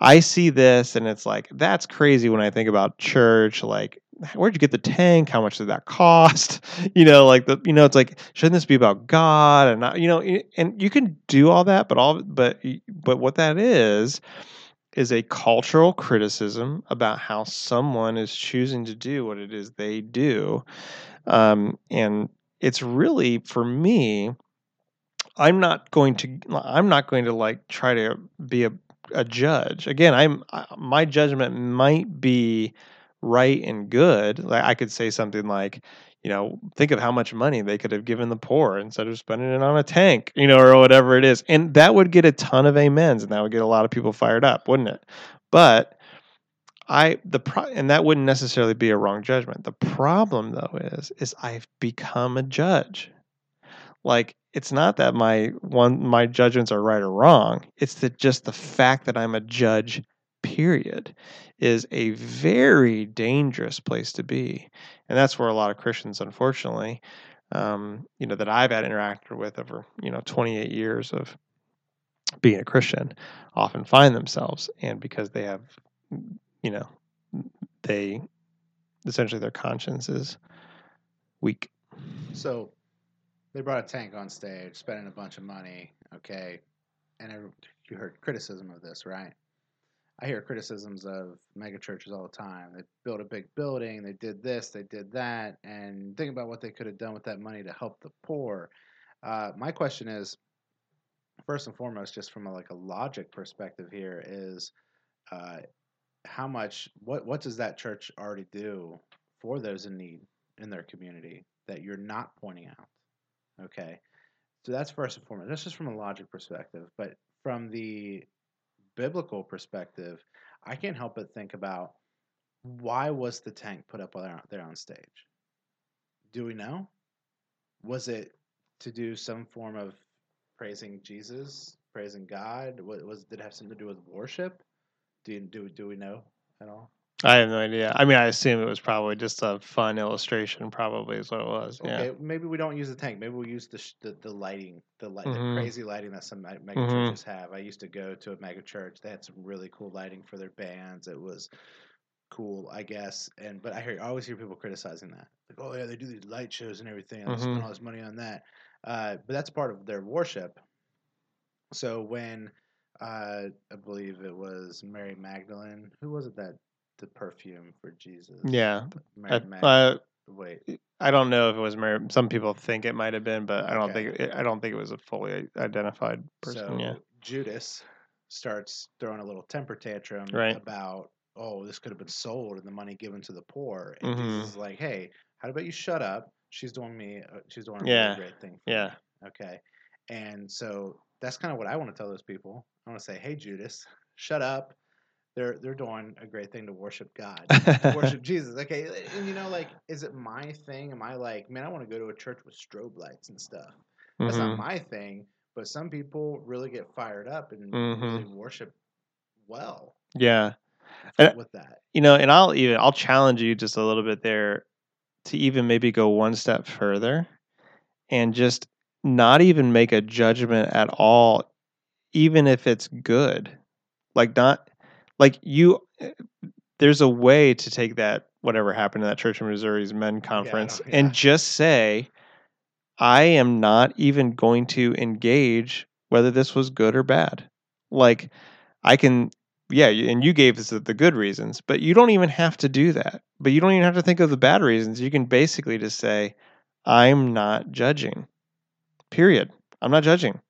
i see this and it's like that's crazy when i think about church like where'd you get the tank? How much did that cost? You know like the you know it's like shouldn't this be about god? And not, you know and you can do all that but all but but what that is is a cultural criticism about how someone is choosing to do what it is they do. Um, and it's really for me i'm not going to i'm not going to like try to be a, a judge. Again i'm my judgment might be right and good like i could say something like you know think of how much money they could have given the poor instead of spending it on a tank you know or whatever it is and that would get a ton of amens and that would get a lot of people fired up wouldn't it but I the pro- and that wouldn't necessarily be a wrong judgment. The problem though is is I've become a judge. Like it's not that my one my judgments are right or wrong. It's that just the fact that I'm a judge period is a very dangerous place to be. And that's where a lot of Christians unfortunately um, you know that I've had interacted with over, you know, 28 years of being a Christian often find themselves and because they have you know they essentially their conscience is weak. So they brought a tank on stage, spending a bunch of money. Okay, and every, you heard criticism of this, right? I hear criticisms of mega churches all the time. They built a big building, they did this, they did that, and think about what they could have done with that money to help the poor. Uh, my question is, first and foremost, just from a, like a logic perspective here, is uh, how much what what does that church already do for those in need in their community that you're not pointing out? Okay, so that's first and foremost. That's just from a logic perspective, but from the biblical perspective, I can't help but think about why was the tank put up there on stage? Do we know? Was it to do some form of praising Jesus, praising God? Was, was did it have something to do with worship? Do you, do do we know at all? I have no idea. I mean, I assume it was probably just a fun illustration. Probably is what it was. Okay, Yeah. maybe we don't use the tank. Maybe we use the sh- the, the lighting, the light, Mhm. the crazy lighting that some me- mega Mhm. churches have. I used to go to a mega church. They had some really cool lighting for their bands. It was cool, I guess. And but I hear I always hear people criticizing that. Like, oh yeah, they do these light shows and everything. And they spend all this money on that. Uh, but that's part of their worship. So when uh, I believe it was Mary Magdalene, who was it that the perfume for Jesus? Yeah. Mary Magdalene. uh, Wait, I don't know if it was Mary. Some people think it might have been, but I don't Okay. think it, I don't think it was a fully identified person. so yeah. Judas starts throwing a little temper tantrum Right. about, oh, this could have been sold and the money given to the poor. And Mhm. Jesus is like, hey, how about you shut up? She's doing me. Uh, she's doing a really great thing. For Yeah. Me. Okay. And so that's kind of what I want to tell those people. I want to say, hey, Judas, shut up. They're they're doing a great thing to worship God, to worship Jesus. Okay, and you know, like, is it my thing? Am I like, man, I want to go to a church with strobe lights and stuff? That's Mhm. not my thing. But some people really get fired up and Mhm. really worship well Yeah. And- with that. You know, and I'll even I'll challenge you just a little bit there to even maybe go one step further and just not even make a judgment at all even if it's good. Like not like you eh, there's a way to take that whatever happened to that church in Missouri's men conference don't- yeah. and just say I am not even going to engage whether this was good or bad. Like I can yeah, and you gave us the the good reasons, but you don't even have to do that. But you don't even have to think of the bad reasons. You can basically just say, I'm not judging. Period. I'm not judging.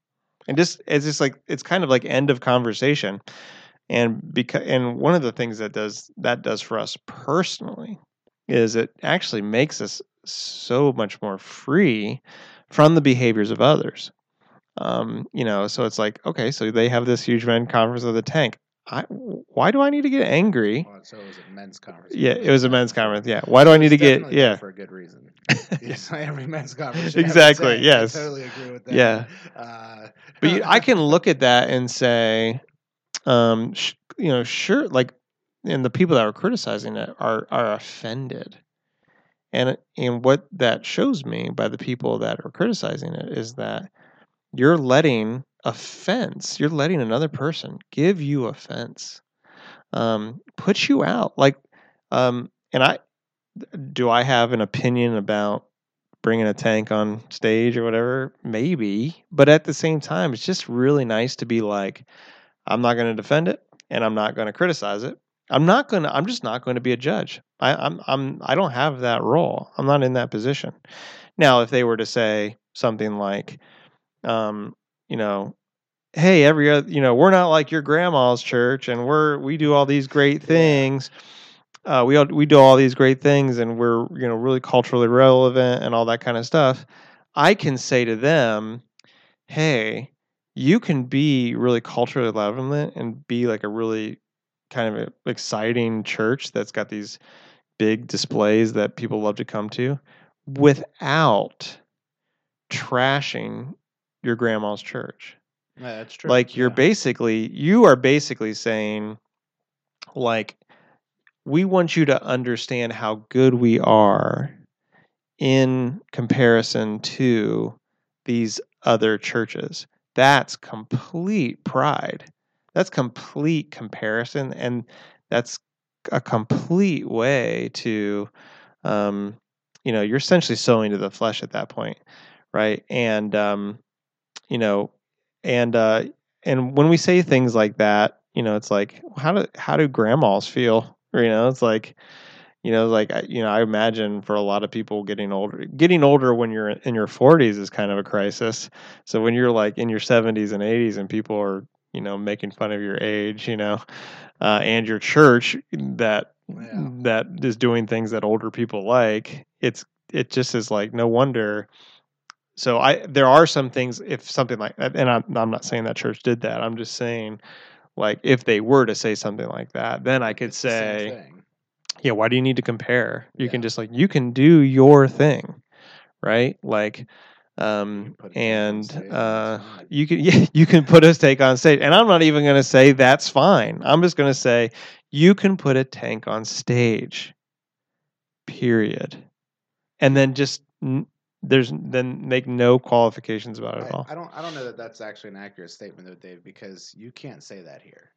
And just it's just like it's kind of like end of conversation. And because and one of the things that does that does for us personally is it actually makes us so much more free from the behaviors of others. Um, you know, so it's like, okay, so they have this huge men conference of the tank. I, why do I need to get angry? Well, so it was a men's conference. Yeah, it was a men's conference. Yeah, why do I need to get? Yeah, for a good reason. Yes, every men's conference. should have a Exactly, yes. I totally agree with that. Yeah. Uh, but you, I can look at that and say, um, sh- you know, sure, like, and the people that are criticizing it are are offended, and and what that shows me by the people that are criticizing it is that you're letting offense, you're letting another person give you offense, um, put you out, like, um, and I do I have an opinion about bringing a tank on stage or whatever? Maybe, but at the same time, it's just really nice to be like, I'm not going to defend it and I'm not going to criticize it. I'm not going to. I'm just not going to be a judge. I, I'm. I'm. I don't have that role. I'm not in that position. Now, if they were to say something like, um, you know, hey, every other, you know, we're not like your grandma's church, and we're we do all these great things. Uh, we all, we do all these great things, and we're you know really culturally relevant and all that kind of stuff. I can say to them, hey, you can be really culturally relevant and be like a really kind of exciting church that's got these big displays that people love to come to mm-hmm. without trashing your grandma's church. Yeah, that's true. Like you're yeah. basically you are basically saying like we want you to understand how good we are in comparison to these other churches. That's complete pride. That's complete comparison and that's a complete way to, um, you know, you're essentially sowing to the flesh at that point, right? And um, you know, and uh, and when we say things like that, you know, it's like how do how do grandmas feel? You know, it's like you know like you know i imagine for a lot of people getting older getting older when you're in your 40s is kind of a crisis so when you're like in your 70s and 80s and people are you know making fun of your age you know uh, and your church that Yeah. that is doing things that older people like it's it just is like no wonder so i there are some things if something like that and i'm, I'm not saying that church did that i'm just saying like if they were to say something like that then i could It's say. Yeah why do you need to compare? You can just like you can do your thing right? Like um can put a tank on and uh you can yeah you can put a take on stage and i'm not even going to say that's fine. I'm just going to say you can put a tank on stage period and then just n- there's then make no qualifications about it at I, all. I don't I don't know that that's actually an accurate statement though, Dave, because you can't say that here.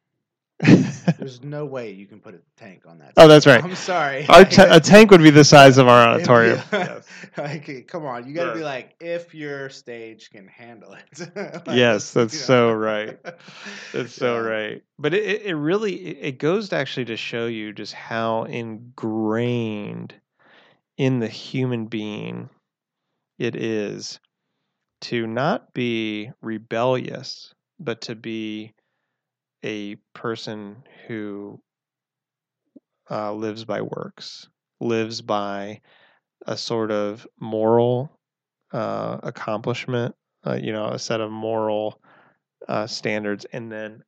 There's no way you can put a tank on that. Oh, that's right. I'm sorry. Our ta- a tank would be the size of our It'd be auditorium like- like, come on, you got to be like, if your stage can handle it. Like, Yes, that's you know. so right. That's so Yeah. right. But it, it it really it it goes to actually to show you just how ingrained in the human being it is to not be rebellious, but to be a person who uh, lives by works, lives by a sort of moral uh, accomplishment, uh, you know, a set of moral uh, standards, and then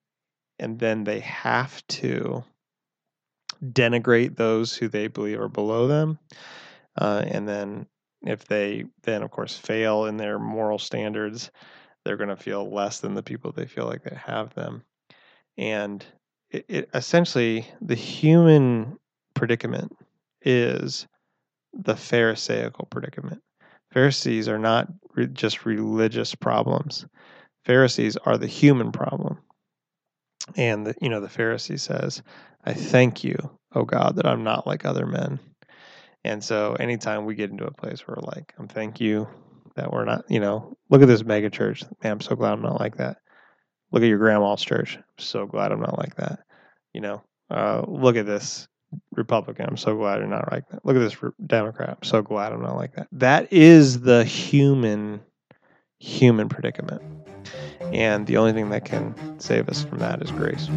and then they have to denigrate those who they believe are below them, uh, and then if they then of course fail in their moral standards, they're going to feel less than the people they feel like they have them, and it, it essentially the human predicament is the Pharisaical predicament. Pharisees are not re- just religious problems. Pharisees are the human problem. And the, you know the Pharisee says, "I thank you, oh God, that I'm not like other men." And so anytime we get into a place where we're like, "I'm thank you that we're not," you know, look at this mega church. Man, I'm so glad I'm not like that. Look at your grandma's church. I'm so glad I'm not like that. You know, uh, look at this Republican. I'm so glad you're not like that. Look at this Democrat. I'm so glad I'm not like that. That is the human human predicament. And the only thing that can save us from that is grace.